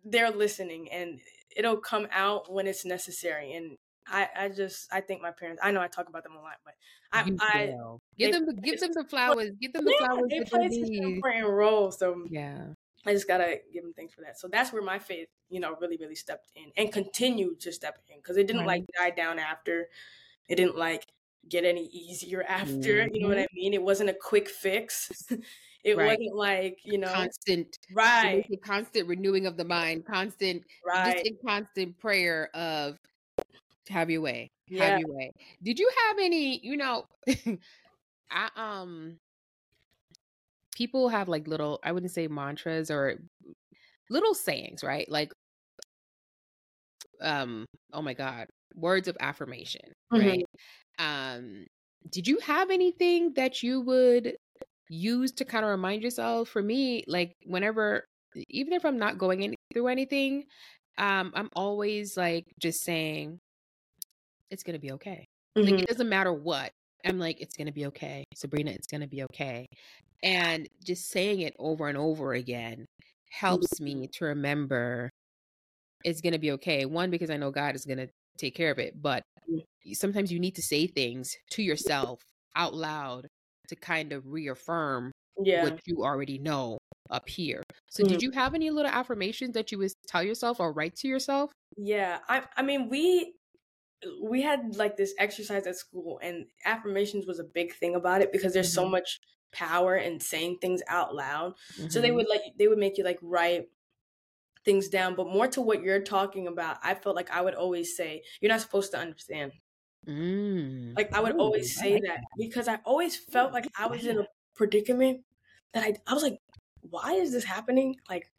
Speaker 2: they're listening and it'll come out when it's necessary and i i just i think my parents i know i talk about them a lot but i
Speaker 1: You
Speaker 2: i
Speaker 1: give
Speaker 2: they-
Speaker 1: them the give them the flowers. Give them the
Speaker 2: yeah,
Speaker 1: flowers
Speaker 2: they play such an important role so
Speaker 1: Yeah.
Speaker 2: I just gotta give him thanks for that so that's where my faith you know really really stepped in and continued to step in because it didn't like die down after it didn't like get any easier after you know what i mean it wasn't a quick fix it
Speaker 1: Right.
Speaker 2: wasn't like you know
Speaker 1: Constant,
Speaker 2: right
Speaker 1: constant renewing of the mind, constant,
Speaker 2: right
Speaker 1: just in constant prayer of have your way,
Speaker 2: Yeah.
Speaker 1: have your way. Did you have any? You know, I um, people have like little. I wouldn't say mantras or little sayings, right? Like, um, oh my god, words of affirmation,
Speaker 2: Mhm.
Speaker 1: right? Um, did you have anything that you would use to kind of remind yourself? For me, like whenever, even if I'm not going in, through anything, um, I'm always like just saying, "It's gonna be okay." Like
Speaker 2: Mhm.
Speaker 1: it doesn't matter what. I'm like, "It's gonna be okay, Sabrina. It's gonna be okay," and just saying it over and over again helps me to remember it's gonna be okay. One because I know God is gonna take care of it, but sometimes you need to say things to yourself out loud to kind of reaffirm
Speaker 2: yeah
Speaker 1: what you already know up here. So
Speaker 2: Mm.
Speaker 1: did you have any little affirmations that you would tell yourself or write to yourself?
Speaker 2: Yeah, I I mean we we had like this exercise at school and affirmations was a big thing about it because there's so
Speaker 1: Mhm.
Speaker 2: much power in saying things out loud. So they
Speaker 1: Mhm.
Speaker 2: would like they would make you like write things down, but more to what you're talking about, I felt like I would always say, You're not supposed to understand.
Speaker 1: Mm.
Speaker 2: Like I would
Speaker 1: Ooh,
Speaker 2: always say
Speaker 1: like
Speaker 2: that because I always felt like I was in a predicament that I I was like why is this happening? Like,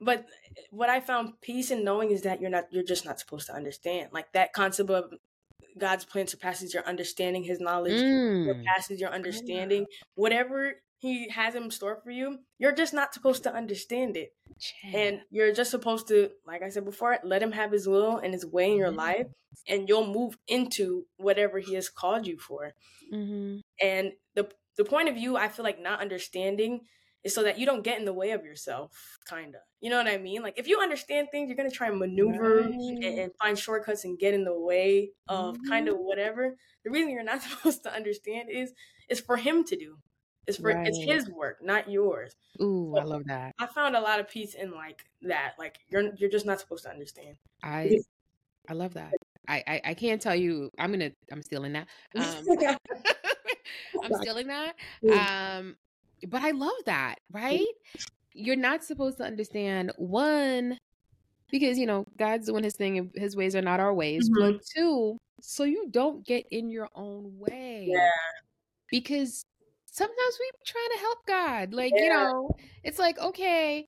Speaker 2: but what I found peace in knowing is that you're not, you're just not supposed to understand. Like that concept of God's plan surpasses your understanding, His knowledge mm. surpasses your understanding. Whatever He has in store for you, you're just not supposed to understand it. And you're just supposed to, like I said before, let Him have His will and His way in your life, and you'll move into whatever He has called you for. Mm-hmm. And the the point of view, I feel like not understanding is so that you don't get in the way of yourself, kind of. You know what I mean? Like if you understand things, you're gonna try and maneuver right. and, and, find shortcuts and get in the way of mm-hmm. kind of whatever. The reason you're not supposed to understand is is for him to do. It's for right. it's his work, not yours.
Speaker 1: Ooh, so I love that.
Speaker 2: I found a lot of peace in like that. Like you're you're just not supposed to understand.
Speaker 1: I I love that. I, I, I can't tell you. I'm gonna. I'm stealing that. Um, I'm stealing that. Um, but I love that, right? You're not supposed to understand one because you know God's doing His thing, and His ways are not our ways. Mm-hmm. But two, so you don't get in your own way.
Speaker 2: Yeah.
Speaker 1: Because sometimes we trying to help God. Like, yeah. you know, it's like, okay,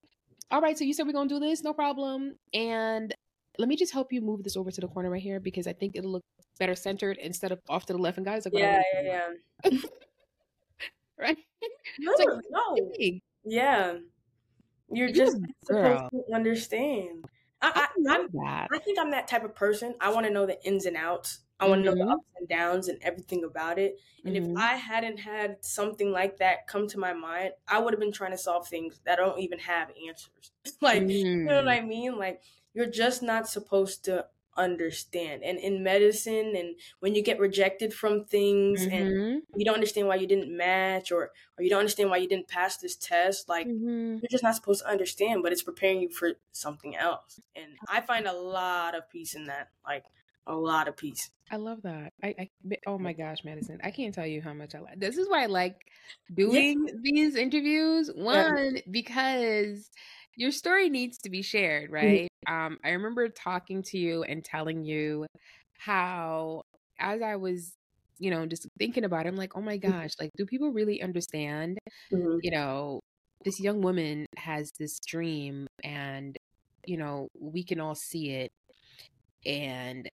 Speaker 1: all right, so you said we're gonna do this, no problem. And let me just help you move this over to the corner right here because I think it'll look better centered instead of off to the left. And guys, like,
Speaker 2: yeah, yeah, yeah.
Speaker 1: right?
Speaker 2: No, like, no. Hey. Yeah. You're you just supposed to understand. I, I, I. I think I'm that type of person. I want to know the ins and outs. I want to mm-hmm. know the mm-hmm. ups and downs and everything about it. And mm-hmm. if I hadn't had something like that come to my mind, I would have been trying to solve things that don't even have answers. like, mm. you know what I mm. mean? Like, you're just not supposed to understand. And in medicine, and when you get rejected from things mm-hmm. and you don't understand why you didn't match or, or you don't understand why you didn't pass this test, like mm-hmm. you're just not supposed to understand, but it's preparing you for something else. And I find a lot of peace in that. Like, a lot of peace.
Speaker 1: I love that. I, I oh my gosh, Madison. I can't tell you how much I like. This is why I like doing yeah. these interviews. One yeah. because your story needs to be shared, mm-hmm. right? Mm-hmm. Um, I remember talking to you and telling you how, as I was, you know, just thinking about it, I'm like, oh my mm-hmm. gosh, like, do people really understand? Mm-hmm. You know, this young woman has this dream, and, you know, we can all see it. And,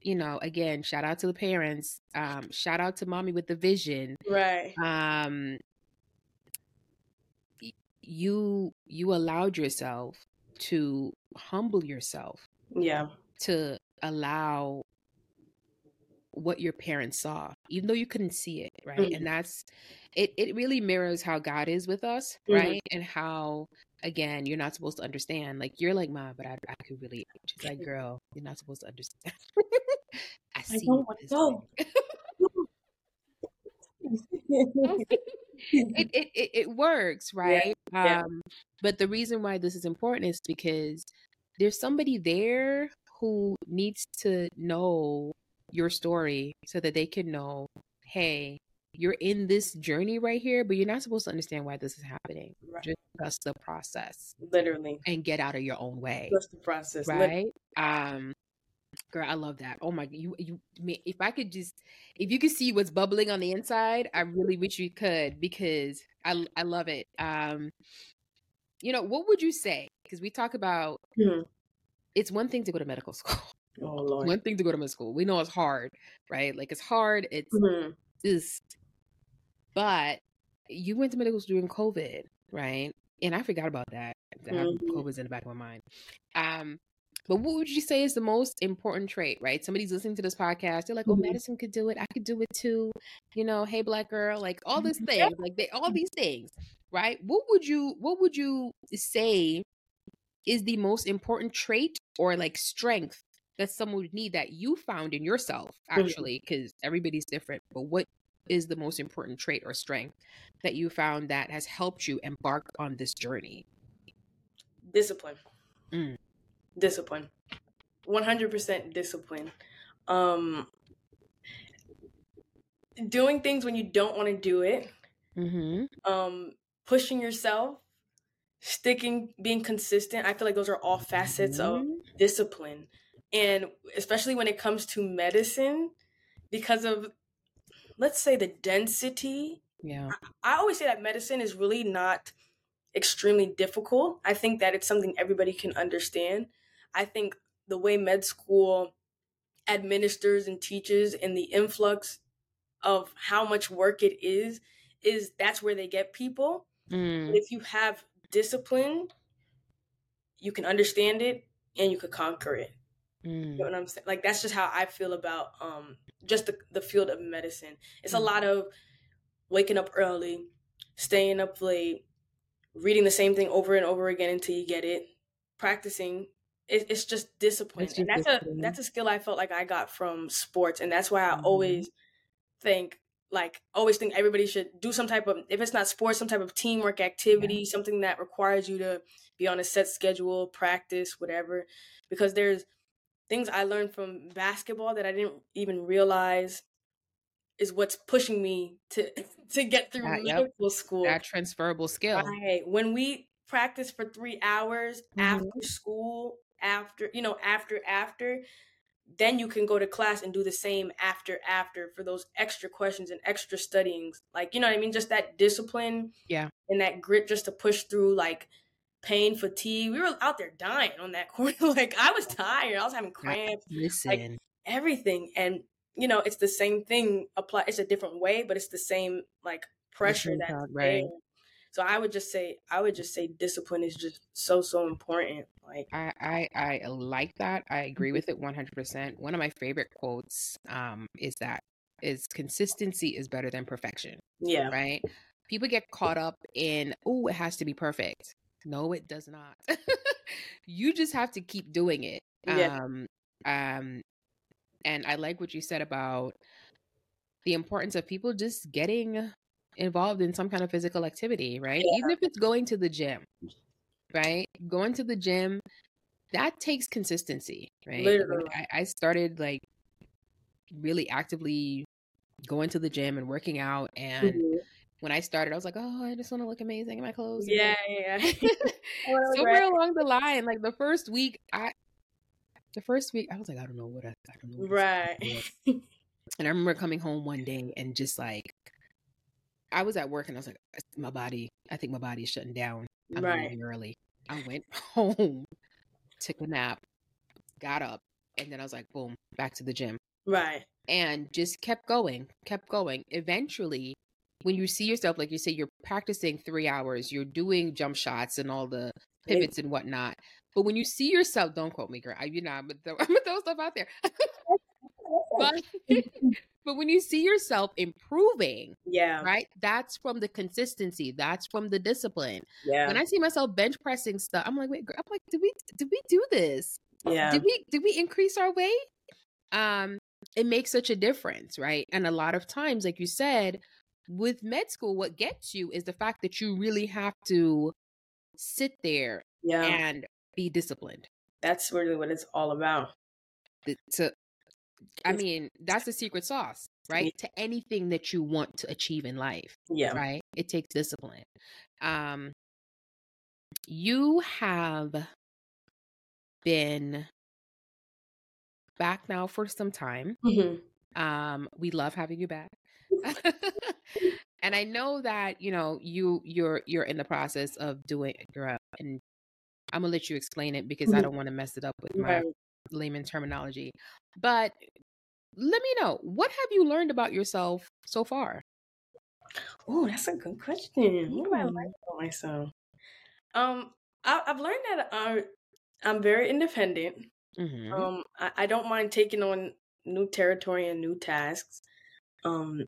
Speaker 1: you know, again, shout out to the parents. Um, shout out to mommy with the vision.
Speaker 2: Right.
Speaker 1: Um, you you allowed yourself to humble yourself
Speaker 2: yeah.
Speaker 1: to allow what your parents saw even though you couldn't see it right? Mm-hmm. and that's it it really mirrors how god is with us mm-hmm. right? And how again you're not supposed to understand like you're like mom but i, I could really she's like girl you're not supposed to understand. I see I it, it, it, it works, right? Yeah. Um, but the reason why this is important is because there's somebody there who needs to know your story so that they can know, hey, you're in this journey right here, but you're not supposed to understand why this is happening. Right. Just trust the process.
Speaker 2: Literally.
Speaker 1: And get out of your own way.
Speaker 2: Trust the process.
Speaker 1: Right. Literally. Um Girl, I love that. Oh my, you you. If I could just, if you could see what's bubbling on the inside, I really wish you could because I I love it. Um, you know, what would you say? Because we talk about mm-hmm. it's one thing to go to medical school.
Speaker 2: Oh Lord.
Speaker 1: One thing to go to medical school. We know it's hard, right? Like it's hard. It's mm-hmm. just, but you went to medical school during COVID, right? And I forgot about that. Mm-hmm. COVID's in the back of my mind. Um, but what would you say is the most important trait, right? Somebody's listening to this podcast. They're like, oh, mm-hmm. Madison could do it. I could do it too. You know, hey, black girl, like all these mm-hmm. things, like they, all these things, right? What would you, what would you say is the most important trait or like strength that someone would need that you found in yourself, mm-hmm. actually? Because everybody's different. But what is the most important trait or strength that you found that has helped you embark on this journey?
Speaker 2: Discipline. Mm discipline 100% discipline um doing things when you don't want to do it mm-hmm. um pushing yourself sticking being consistent i feel like those are all facets mm-hmm. of discipline and especially when it comes to medicine because of let's say the density
Speaker 1: yeah
Speaker 2: I, I always say that medicine is really not extremely difficult. I think that it's something everybody can understand. I think the way med school administers and teaches and the influx of how much work it is is that's where they get people.
Speaker 1: Mm.
Speaker 2: If you have discipline, you can understand it and you could conquer it.
Speaker 1: Mm.
Speaker 2: You know what I'm saying? Like that's just how I feel about um just the, the field of medicine. It's a
Speaker 1: Mm.
Speaker 2: lot of waking up early, staying up late, reading the same thing over and over again until you get it, practicing. It, it's just discipline,
Speaker 1: It's
Speaker 2: and that's
Speaker 1: discipline.
Speaker 2: a that's a skill I felt like I got from sports, and that's why I
Speaker 1: Mhm.
Speaker 2: always think like always think everybody should do some type of if it's not sports, some type of teamwork activity, something that requires you to be on a set schedule, practice, whatever. Because there's things I learned from basketball that I didn't even realize is what's pushing me to to get through
Speaker 1: That- yep.
Speaker 2: school.
Speaker 1: That transferable skill.
Speaker 2: Right. When we practice for three hours
Speaker 1: Mhm.
Speaker 2: after school, after you know, after after, then you can go to class and do the same after after for those extra questions and extra studyings. Like, you know what I mean? Just that discipline.
Speaker 1: Yeah.
Speaker 2: And that grit just to push through like pain, fatigue. We were out there dying on that corner. like I was tired. I was having cramps
Speaker 1: Listen.
Speaker 2: everything and you know it's the same thing apply it's a different way but it's the same like pressure
Speaker 1: that right.
Speaker 2: So i would just say i would just say discipline is just so so important like
Speaker 1: I, I I like that. I agree
Speaker 2: Mm-hmm.
Speaker 1: with it 100%. One of my favorite quotes um is that is consistency is better than perfection,
Speaker 2: yeah
Speaker 1: right? People get caught up in oh it has to be perfect. No, it does not. you just have to keep doing it.
Speaker 2: Yeah.
Speaker 1: Um um and I like what you said about the importance of people just getting involved in some kind of physical activity, right?
Speaker 2: Yeah.
Speaker 1: Even if it's going to the gym, right? Going to the gym, that takes consistency, right?
Speaker 2: Literally.
Speaker 1: I, I started like really actively going to the gym and working out. And
Speaker 2: Mhm.
Speaker 1: when I started, I was like, oh, I just want to look amazing in my clothes.
Speaker 2: yeah yeah
Speaker 1: like- Somewhere along the line, like the first week, I, the first week, I was like, I don't know what I, I don't know. what I'm supposed to do.
Speaker 2: right
Speaker 1: And I remember coming home one day and just like, I was at work and I was like, my body, I think my body is shutting down. I'm
Speaker 2: right
Speaker 1: leaving early. I went home, took a nap, got up, and then I was like, boom, back to the gym.
Speaker 2: right
Speaker 1: And just kept going, kept going. Eventually, when you see yourself, like you say, you're practicing three hours, you're doing jump shots and all the pivots and whatnot. But when you see yourself, don't quote me, girl. I, you know, I'm gonna throw, I'm gonna throw stuff out there. but, but when you see yourself improving,
Speaker 2: yeah
Speaker 1: right? That's from the consistency. That's from the discipline.
Speaker 2: yeah
Speaker 1: When I see myself bench pressing stuff, I'm like, wait, I'm like, did we did we do this?
Speaker 2: yeah
Speaker 1: Did we did we increase our weight? Um, it makes such a difference, right? And a lot of times, like you said, with med school, what gets you is the fact that you really have to sit there
Speaker 2: yeah
Speaker 1: and be disciplined.
Speaker 2: that's really what it's all about
Speaker 1: To, I mean, that's the secret sauce, right? To anything that you want to achieve in life.
Speaker 2: yeah
Speaker 1: right? It takes discipline. Um, you have been back now for some time.
Speaker 2: Mhm.
Speaker 1: Um, we love having you back. and I know that, you know, you you're you're in the process of doing you're and I'm gonna let you explain it because I
Speaker 2: Mhm.
Speaker 1: don't want to mess it up with my
Speaker 2: right
Speaker 1: layman terminology. But let me know, what have you learned about yourself so far?
Speaker 2: Oh, that's a good question. What do I like about myself? Um, I, I've learned that uh, I'm very independent.
Speaker 1: hmm
Speaker 2: Um, I, I don't mind taking on new territory and new tasks. Um,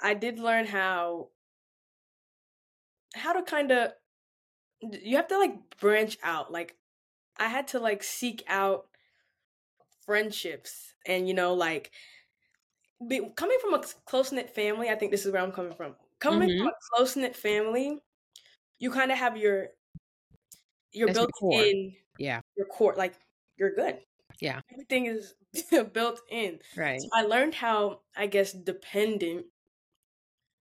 Speaker 2: I did learn how how to kind of you have to like branch out. Like I had to like seek out friendships and you know like be, coming from a close knit family. I think this is where I'm coming from. Coming from mm-hmm. a close knit family, you kind of have your you're
Speaker 1: That's your
Speaker 2: built
Speaker 1: core.
Speaker 2: in
Speaker 1: Yeah.
Speaker 2: your core like you're good.
Speaker 1: Yeah.
Speaker 2: Everything is built in.
Speaker 1: Right.
Speaker 2: So I learned how I guess dependent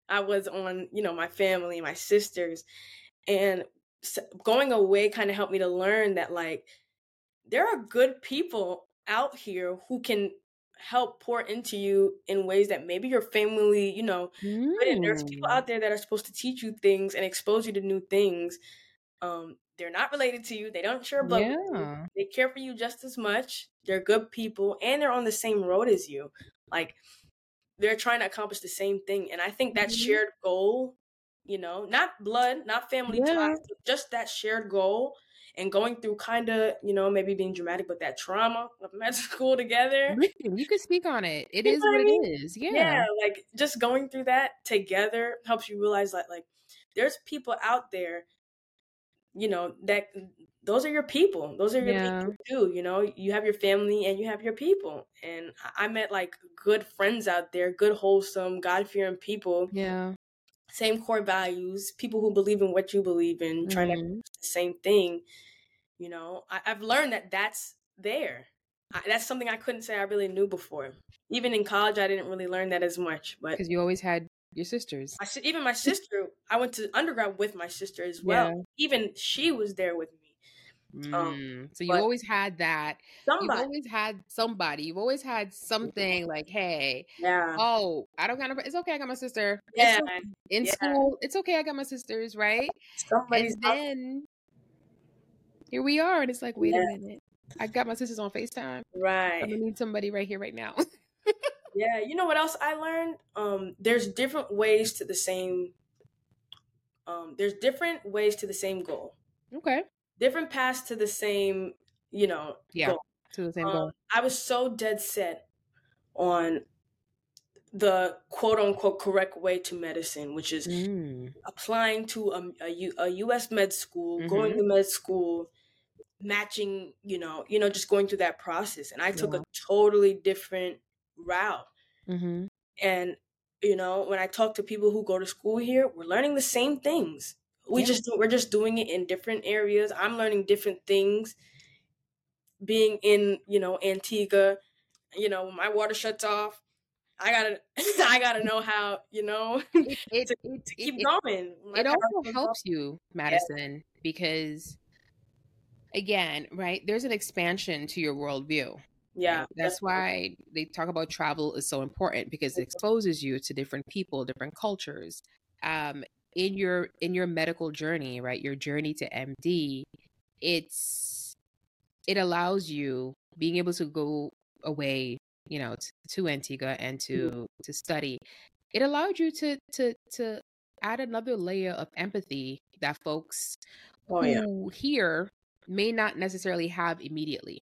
Speaker 2: I was on, you know, my family, my sisters, and going away kind of helped me to learn that like there are good people out here who can help pour into you in ways that maybe your family, you know, mm. there's people
Speaker 1: Mm.
Speaker 2: out there that are supposed to teach you things and expose you to new things. Um, they're not related to you. They don't share blood.
Speaker 1: Yeah.
Speaker 2: They care for you just as much. They're good people and they're on the same road as you. Like they're trying to accomplish the same thing. And I think that
Speaker 1: Mhm.
Speaker 2: shared goal, you know, not blood, not family
Speaker 1: Yeah.
Speaker 2: ties, but just that shared goal and going through kind of, you know, maybe being dramatic, but that trauma of med school together.
Speaker 1: You can speak on it. It
Speaker 2: You
Speaker 1: is
Speaker 2: what I mean?
Speaker 1: is. Yeah.
Speaker 2: Yeah, like just going through that together helps you realize that like there's people out there, you know, that those are your people. Those are your
Speaker 1: Yeah.
Speaker 2: people too. You know, you have your family and you have your people. And I I met like good friends out there, good, wholesome, God fearing people,
Speaker 1: Yeah.
Speaker 2: Same core values, people who believe in what you believe in, trying to
Speaker 1: Mhm.
Speaker 2: the same thing. You know, I, I've learned that that's there. I, that's something I couldn't say I really knew before. Even in college, I didn't really learn that as much. But
Speaker 1: Because you always had your sisters.
Speaker 2: si- even my sister, I went to undergrad with my sister as well.
Speaker 1: Yeah.
Speaker 2: Even she was there with me. Um,
Speaker 1: Mm. So you always had that. You've always had somebody. You've always had something like, hey,
Speaker 2: yeah,
Speaker 1: oh, I don't got no. It's okay. I got my sister.
Speaker 2: Yeah,
Speaker 1: okay. in
Speaker 2: yeah,
Speaker 1: school. It's okay. I got my sisters, right?
Speaker 2: somebody's
Speaker 1: And then here we are, and it's like, wait a minute. I got my sisters on Facetime. I'm
Speaker 2: right.
Speaker 1: gonna need somebody right here, right now.
Speaker 2: Yeah, you know what else I learned? Um, there's different ways to the same. Um, there's different ways to the same goal.
Speaker 1: okay.
Speaker 2: Different paths to the same, you know,
Speaker 1: Yeah.
Speaker 2: goal.
Speaker 1: To the same
Speaker 2: Um,
Speaker 1: goal.
Speaker 2: I was so dead set on the quote unquote correct way to medicine, which is
Speaker 1: Mm.
Speaker 2: applying to a, a, U, a U.S. med school, going
Speaker 1: Mm-hmm.
Speaker 2: to med school, matching, you know, you know, just going through that process. And I took
Speaker 1: Yeah.
Speaker 2: a totally different route.
Speaker 1: Mm-hmm.
Speaker 2: And you know, when I talk to people who go to school here, we're learning the same things. We
Speaker 1: Yeah.
Speaker 2: just we're just doing it in different areas. I'm learning different things. Being in, you know, Antigua, you know, when my water shuts off, I gotta I gotta know how, you know,
Speaker 1: It it
Speaker 2: to, keep
Speaker 1: it,
Speaker 2: going. My
Speaker 1: it also helps you,
Speaker 2: Yeah,
Speaker 1: Madison, because again, right? There's an expansion to your worldview.
Speaker 2: yeah,
Speaker 1: Right? That's why they talk about travel is so important because it exposes you to different people, different cultures. Um, in your in your medical journey, right? Your journey to MD, it's it allows you being able to go away, you know, t- to Antigua and mm-hmm. to to study. It allowed you to to to add another layer of empathy that folks
Speaker 2: Oh yeah.
Speaker 1: who here may not necessarily have immediately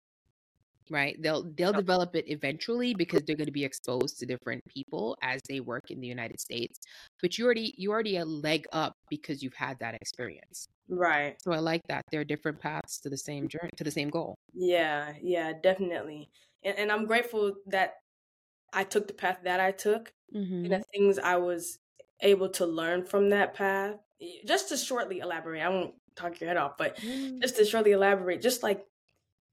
Speaker 1: right they'll they'll develop it eventually because they're going to be exposed to different people as they work in the united states but you already you already a leg up because you've had that experience
Speaker 2: Right.
Speaker 1: so i like that there are different paths to the same journey to the same goal
Speaker 2: Yeah, yeah, definitely. And and I'm grateful that I took the path that I took and
Speaker 1: mm-hmm.
Speaker 2: the things I was able to learn from that path. Just to shortly elaborate, I won't talk your head off, but just to shortly elaborate, just like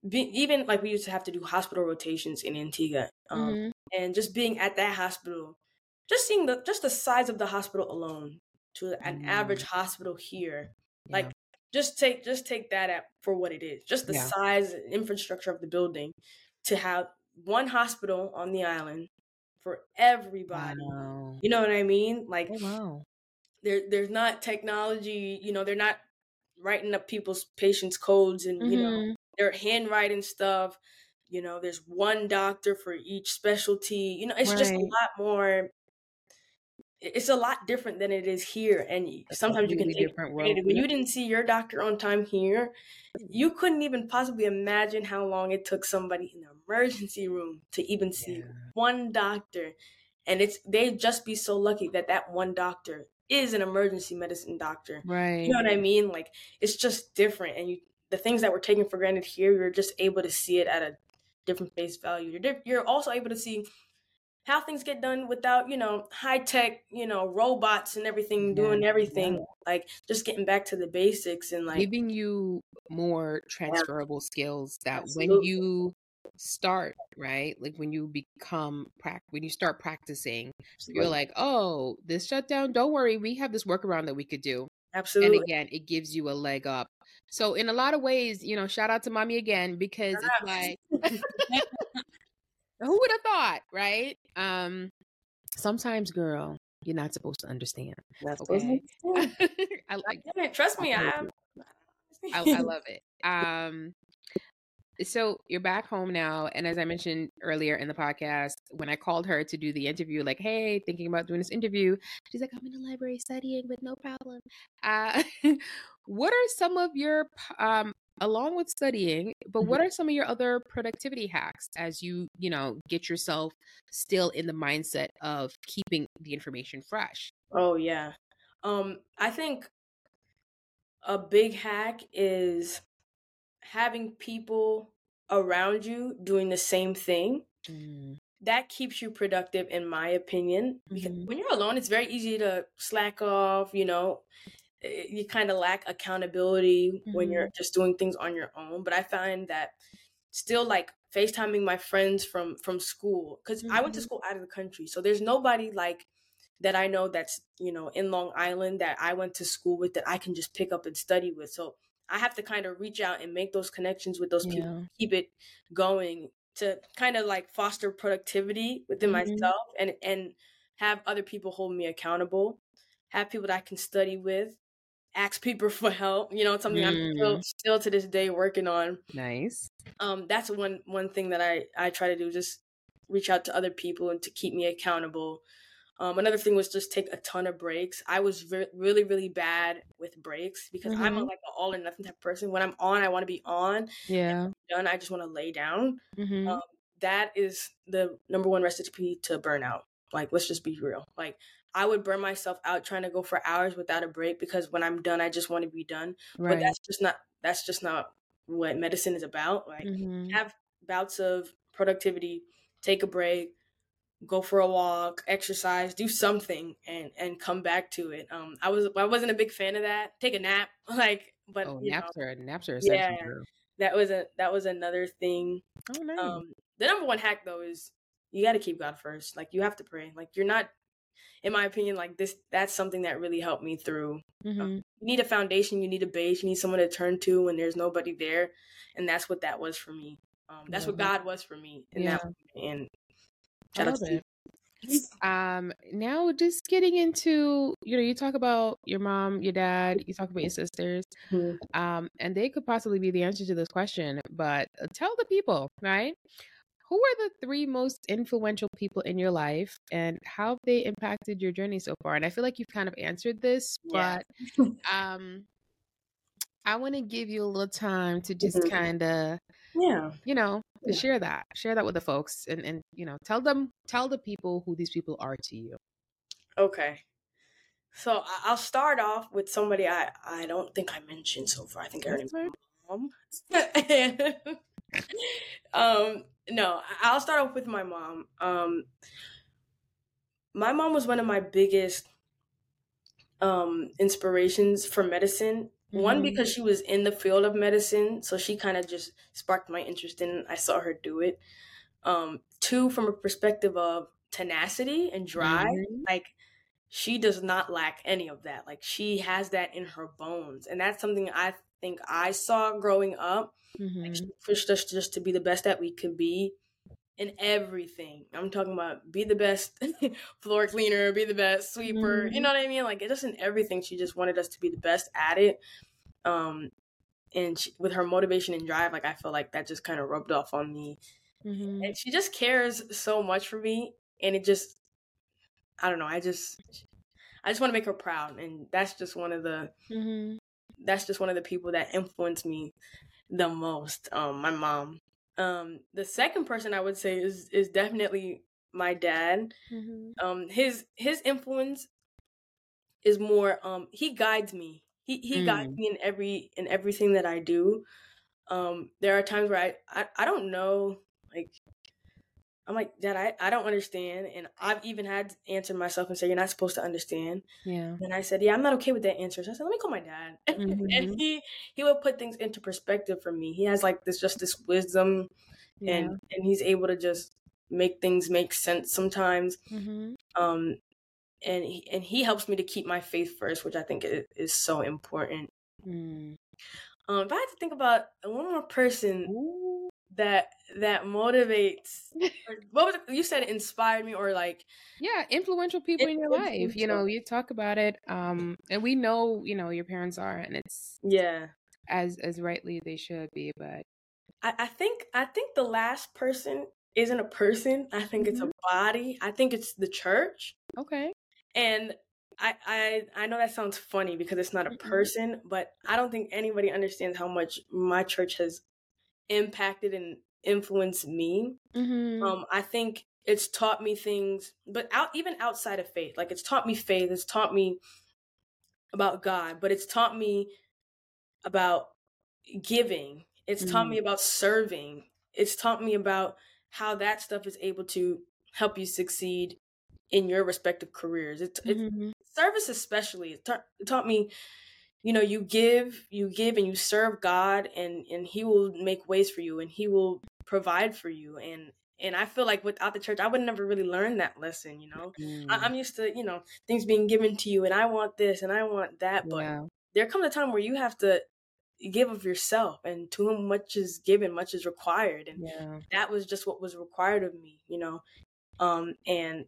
Speaker 2: be, even like we used to have to do hospital rotations in Antigua, um,
Speaker 1: mm-hmm.
Speaker 2: and just being at that hospital, just seeing the just the size of the hospital alone to an average
Speaker 1: Mm,
Speaker 2: hospital here,
Speaker 1: yeah
Speaker 2: like just take just take that at for what it is, just the
Speaker 1: yeah
Speaker 2: size and infrastructure of the building, to have one hospital on the island for everybody.
Speaker 1: wow
Speaker 2: You know what I mean? Like
Speaker 1: oh wow
Speaker 2: there there's not technology, you know, they're not writing up people's patients codes and you know,
Speaker 1: mm-hmm.
Speaker 2: handwriting stuff. You know, there's one doctor for each specialty. You know, it's just a lot more it's a lot different than it is here and
Speaker 1: a
Speaker 2: sometimes you can take
Speaker 1: different
Speaker 2: granted. when you didn't see your doctor on time here you couldn't even possibly imagine how long it took somebody in the emergency room to even see
Speaker 1: yeah
Speaker 2: one doctor and it's they'd just be so lucky that that one doctor is an emergency medicine doctor
Speaker 1: Right.
Speaker 2: you know what i mean like it's just different and you the things that we're taking for granted here you're just able to see it at a different face value. You're, diff- you're also able to see how things get done without you know high tech you know robots and everything
Speaker 1: yeah
Speaker 2: doing
Speaker 1: yeah.
Speaker 2: everything like just getting back to the basics and like
Speaker 1: giving you more
Speaker 2: yeah,
Speaker 1: transferable skills that when you start right like when you become prac when you start practicing you're like oh this shutdown don't worry we have this workaround that we could do and again it gives you a leg up so in a lot of ways you know shout out to mommy again because it's like Who would have thought, right? Um, sometimes, girl, you're not supposed to understand.
Speaker 2: That's
Speaker 1: Okay. I like
Speaker 2: Yeah, trust me, I.
Speaker 1: I, I love it. Um, so you're back home now, and as I mentioned earlier in the podcast, when I called her to do the interview, like, "Hey, thinking about doing this interview," she's like, "I'm in the library studying, but no problem." Uh, what are some of your, um, along with studying, but what are some of your other productivity hacks as you, you know, get yourself still in the mindset of keeping the information fresh?
Speaker 2: Oh yeah. Um, I think a big hack is having people around you doing the same thing.
Speaker 1: Mm,
Speaker 2: That keeps you productive, in my opinion. Because
Speaker 1: Mhm.
Speaker 2: when you're alone, it's very easy to slack off. You know, you kind of lack accountability when you're just doing things on your own. But I find that still like FaceTiming my friends from from school because I went to
Speaker 1: Mhm.
Speaker 2: school out of the country, so there's nobody like that I know that's you know in Long Island that I went to school with that I can just pick up and study with. So I have to kind of reach out and make those connections with those people, keep it going to kind of like foster productivity within
Speaker 1: Mhm.
Speaker 2: myself and and have other people hold me accountable, have people that I can study with, ask people for help. You know, it's something I'm still still to this day working on
Speaker 1: Nice.
Speaker 2: um that's one one thing that i i try to do just reach out to other people and to keep me accountable um another thing was just take a ton of breaks i was re- really really bad with breaks because i'm a,
Speaker 1: Mhm.
Speaker 2: like an all or nothing type of person when i'm on i want to be on
Speaker 1: Yeah.
Speaker 2: done i just want to lay down
Speaker 1: hmm
Speaker 2: um, that is the number one recipe to burnout like let's just be real like i would burn myself out trying to go for hours without a break because when i'm done i just want to be done
Speaker 1: Right.
Speaker 2: but that's just not that's just not what medicine is about like
Speaker 1: Mhm.
Speaker 2: have bouts of productivity, take a break, go for a walk, exercise, do something, and and come back to it. Um, I was I wasn't a big fan of that. Take a nap, like, but
Speaker 1: Oh,
Speaker 2: you know,
Speaker 1: naps are naps are
Speaker 2: yeah, that was a that was another thing.
Speaker 1: Oh, nice.
Speaker 2: Um, the number one hack though is you got to keep God first. Like you have to pray. Like you're not, in my opinion, like this. That's something that really helped me through
Speaker 1: hmm
Speaker 2: you need a foundation, you need a base, you need someone to turn to when there's nobody there, and that's what that was for me. Um, that's what God was for me, and
Speaker 1: Yeah.
Speaker 2: that and shout out to.
Speaker 1: Um, now just getting into you know you talk about your mom, your dad, you talk about your sisters,
Speaker 2: Mhm.
Speaker 1: um, and they could possibly be the answer to this question. But uh, tell the people, right? Who are the three most influential people in your life, and how have they impacted your journey so far? And I feel like you've kind of answered this,
Speaker 2: Yeah.
Speaker 1: but um, I want to give you a little time to just
Speaker 2: Mhm.
Speaker 1: kind of
Speaker 2: Yeah.
Speaker 1: you know to
Speaker 2: Yeah.
Speaker 1: share that share that with the folks and and you know tell them tell the people who these people are to you
Speaker 2: Okay. So I'll start off with somebody I I don't think I mentioned so far. I think I already
Speaker 1: fine.
Speaker 2: mom. um, no, I'll start off with my mom. Um, my mom was one of my biggest um inspirations for medicine. One
Speaker 1: Mhm.
Speaker 2: because she was in the field of medicine, so she kind of just sparked my interest in. I saw her do it. Um, two from a perspective of tenacity and drive.
Speaker 1: Mhm.
Speaker 2: Like she does not lack any of that. Like she has that in her bones, and that's something I think I saw growing up. Like
Speaker 1: Mhm.
Speaker 2: she pushed us just to be the best that we could be in everything. I'm talking about be the best floor cleaner, be the best sweeper. You
Speaker 1: Mhm.
Speaker 2: know what I mean? Like it just in everything. She just wanted us to be the best at it. Um, and she, with her motivation and drive, like I feel like that just kind of rubbed off on me.
Speaker 1: Mhm.
Speaker 2: And she just cares so much for me, and it just, I don't know. I just, I just want to make her proud, and that's just one of the
Speaker 1: Mhm.
Speaker 2: that's just one of the people that influenced me the most. Um, my mom. Um, the second person I would say is is definitely my dad.
Speaker 1: Mhm.
Speaker 2: Um, his his influence is more. Um, he guides me. He he guides
Speaker 1: Mm.
Speaker 2: me in every in everything that I do. Um, there are times where I I, I don't know. I'm like, Dad, I, I don't understand. And I've even had to answer myself and say, You're not supposed to understand.
Speaker 1: Yeah.
Speaker 2: And I said, "Yeah, I'm not okay with that answer." So I said, "Let me call my dad."
Speaker 1: Mhm.
Speaker 2: and he he would put things into perspective for me. He has like this just this wisdom,
Speaker 1: Yeah.
Speaker 2: and and he's able to just make things make sense sometimes.
Speaker 1: Mhm.
Speaker 2: Um, and he, and he helps me to keep my faith first, which I think is, is so important.
Speaker 1: Mm.
Speaker 2: Um, if I had to think about one more person,
Speaker 1: Ooh.
Speaker 2: That that motivates what was it, you said inspired me or like
Speaker 1: yeah influential people in your life you know you talk about it um and we know you know your parents are and it's
Speaker 2: yeah
Speaker 1: as as rightly they should be but
Speaker 2: i, I think i think the last person isn't a person i think mm-hmm. it's a mm-hmm. body i think it's the church
Speaker 1: okay
Speaker 2: and I, I I know that sounds funny because it's not a person, but I don't think anybody understands how much my church has impacted and influenced me. Mm-hmm. Um, I think it's taught me things, but out even outside of faith, like it's taught me faith. It's taught me about God, but it's taught me about giving. It's mm-hmm. taught me mm. about serving. It's taught me about how that stuff is able to help you succeed in your respective careers. It's, mm-hmm. it's service, especially. It, ta- it taught me you know you give you give and you serve god and and he will make ways for you and he will provide for you and and i feel like without the church i would never really learn that lesson you know mm. I, am used to you know things being given to you and i want this and i want that but yeah. there comes a time where you have to give of yourself and to whom much is given much is required and yeah. that was just what was required of me you know um and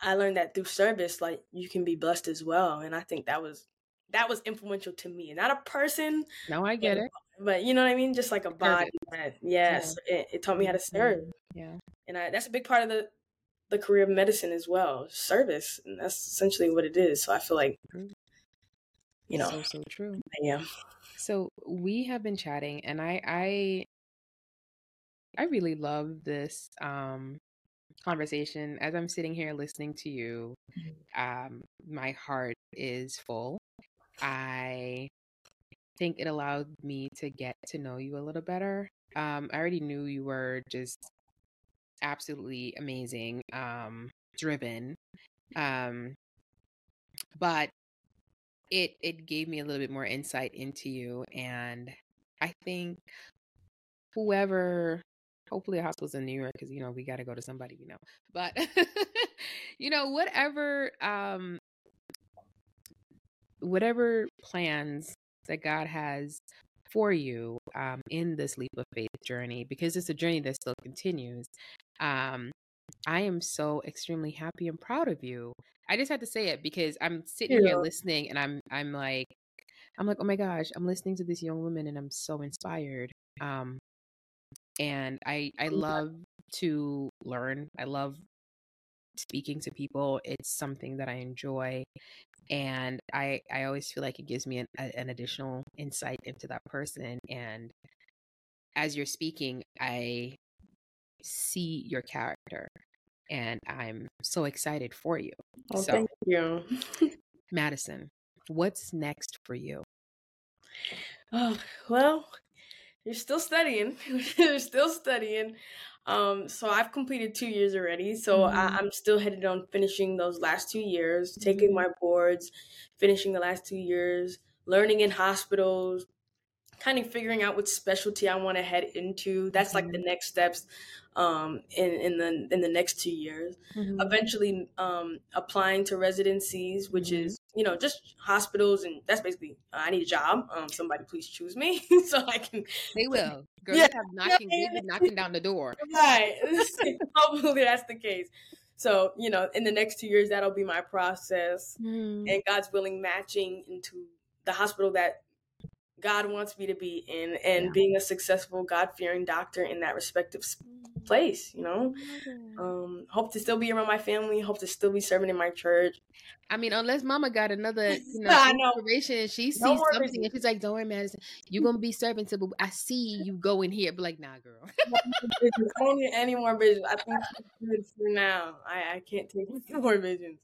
Speaker 2: i learned that through service like you can be blessed as well and i think that was that was influential to me. Not a person.
Speaker 1: No, I get
Speaker 2: but,
Speaker 1: it.
Speaker 2: But you know what I mean? Just like a body. That, yes, yeah. it, it, taught me how to mm-hmm. serve.
Speaker 1: Yeah,
Speaker 2: and I, that's a big part of the the career of medicine as well. Service, and that's essentially what it is. So I feel like, you know,
Speaker 1: so so true.
Speaker 2: Yeah.
Speaker 1: So we have been chatting, and I I I really love this um conversation as i'm sitting here listening to you mm-hmm. um my heart is full I think it allowed me to get to know you a little better. Um, I already knew you were just absolutely amazing, um, driven. Um, but it it gave me a little bit more insight into you and I think whoever hopefully a hospital's in New York because you know we got to go to somebody you know but you know whatever um whatever plans that God has for you um, in this leap of faith journey, because it's a journey that still continues. Um, I am so extremely happy and proud of you. I just had to say it because I'm sitting yeah. here listening and I'm I'm like I'm like, oh my gosh, I'm listening to this young woman and I'm so inspired. Um, and I I love to learn. I love speaking to people. It's something that I enjoy and i i always feel like it gives me an, an additional insight into that person and as you're speaking i see your character and i'm so excited for you.
Speaker 2: Oh, so, thank you.
Speaker 1: Madison what's next for you?
Speaker 2: Oh well you're still studying. You're still studying um, so I've completed two years already. So mm-hmm. I, am still headed on finishing those last two years, mm-hmm. taking my boards, finishing the last two years, learning in hospitals, kind of figuring out what specialty I want to head into. That's like the mm-hmm. next steps um, in in the in the next two years. Mm-hmm. Eventually, um, applying to residencies, which mm-hmm. is you know just hospitals, and that's basically uh, I need a job. Um, somebody please choose me so I can.
Speaker 1: They will. Girls yeah. have knocking, yeah. knocking down the door.
Speaker 2: Right. Hopefully that's the case. So you know, in the next two years, that'll be my process, mm. and God's willing, matching into the hospital that God wants me to be in and yeah. being a successful God fearing doctor in that respective place, you know. Um, hope to still be around my family, hope to still be serving in my church.
Speaker 1: I mean, unless mama got another, you know, inspiration and she sees no something and she's like, Don't worry, Madison, you're gonna be serving to but I see you going here, but like, nah, girl.
Speaker 2: I don't need any more visions. I think it's for now. I, I can't take any more visions.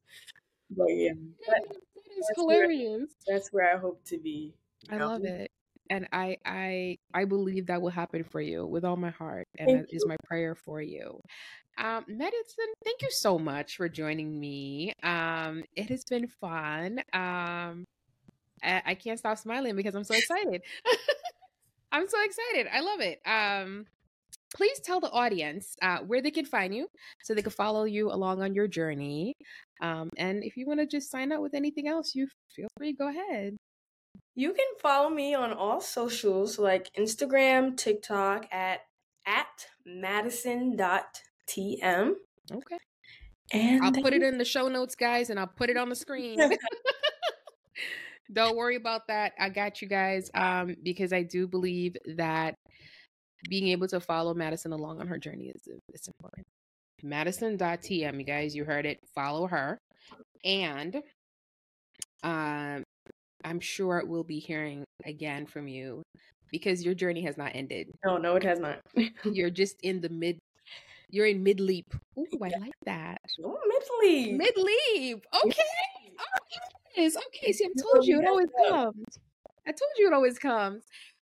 Speaker 2: But yeah. That,
Speaker 1: that is hilarious.
Speaker 2: Where, that's where I hope to be.
Speaker 1: I love it. And I I I believe that will happen for you with all my heart. And thank that you. is my prayer for you. Um, Madison, thank you so much for joining me. Um, it has been fun. Um, I, I can't stop smiling because I'm so excited. I'm so excited. I love it. Um, please tell the audience uh, where they can find you so they can follow you along on your journey. Um, and if you want to just sign up with anything else, you feel free. Go ahead.
Speaker 2: You can follow me on all socials like Instagram, TikTok at at madison.tm.
Speaker 1: Okay.
Speaker 2: And
Speaker 1: I'll put it in the show notes, guys, and I'll put it on the screen. Don't worry about that. I got you guys. Um, because I do believe that being able to follow Madison along on her journey is is important. Madison.tm, you guys, you heard it. Follow her. And um I'm sure we'll be hearing again from you because your journey has not ended.
Speaker 2: No, no, it has not.
Speaker 1: You're just in the mid you're in mid leap. Ooh, I like that.
Speaker 2: Oh, mid leap.
Speaker 1: Mid leap. Okay. Okay. Okay. See, I told you it always comes. I told you it always comes.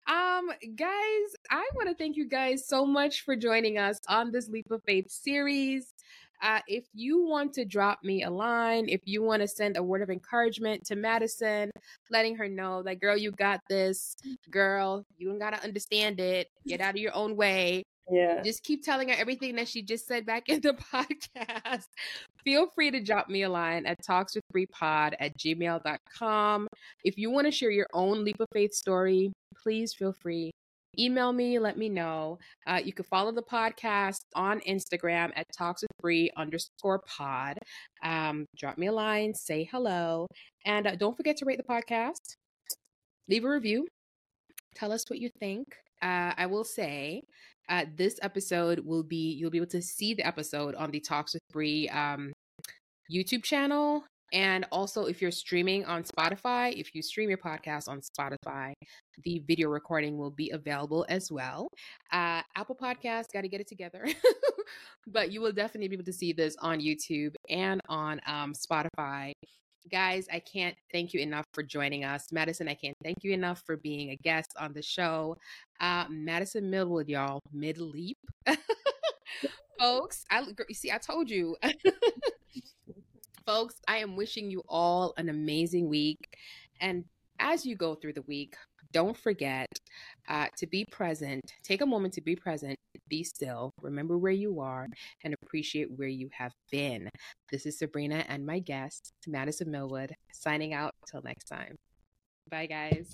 Speaker 1: Um, guys, I want to thank you guys so much for joining us on this Leap of Faith series. Uh, if you want to drop me a line, if you want to send a word of encouragement to Madison, letting her know that, girl, you got this, girl, you don't got to understand it, get out of your own way.
Speaker 2: Yeah.
Speaker 1: Just keep telling her everything that she just said back in the podcast. Feel free to drop me a line at talkswithbripod at gmail.com. If you want to share your own leap of faith story, please feel free. Email me, let me know. Uh, you can follow the podcast on Instagram at talkswithbri underscore pod. Um, drop me a line, say hello, and uh, don't forget to rate the podcast. Leave a review. Tell us what you think. Uh, I will say uh, this episode will be you'll be able to see the episode on the Talks with Bri um, YouTube channel. And also, if you're streaming on Spotify, if you stream your podcast on Spotify, the video recording will be available as well. Uh, Apple Podcast, got to get it together. but you will definitely be able to see this on YouTube and on um, Spotify. Guys, I can't thank you enough for joining us. Madison, I can't thank you enough for being a guest on the show. Uh, Madison Millwood, y'all, mid leap. Folks, I you see, I told you. Folks, I am wishing you all an amazing week. And as you go through the week, don't forget uh, to be present. Take a moment to be present, be still, remember where you are, and appreciate where you have been. This is Sabrina and my guest, Madison Millwood, signing out. Till next time. Bye, guys.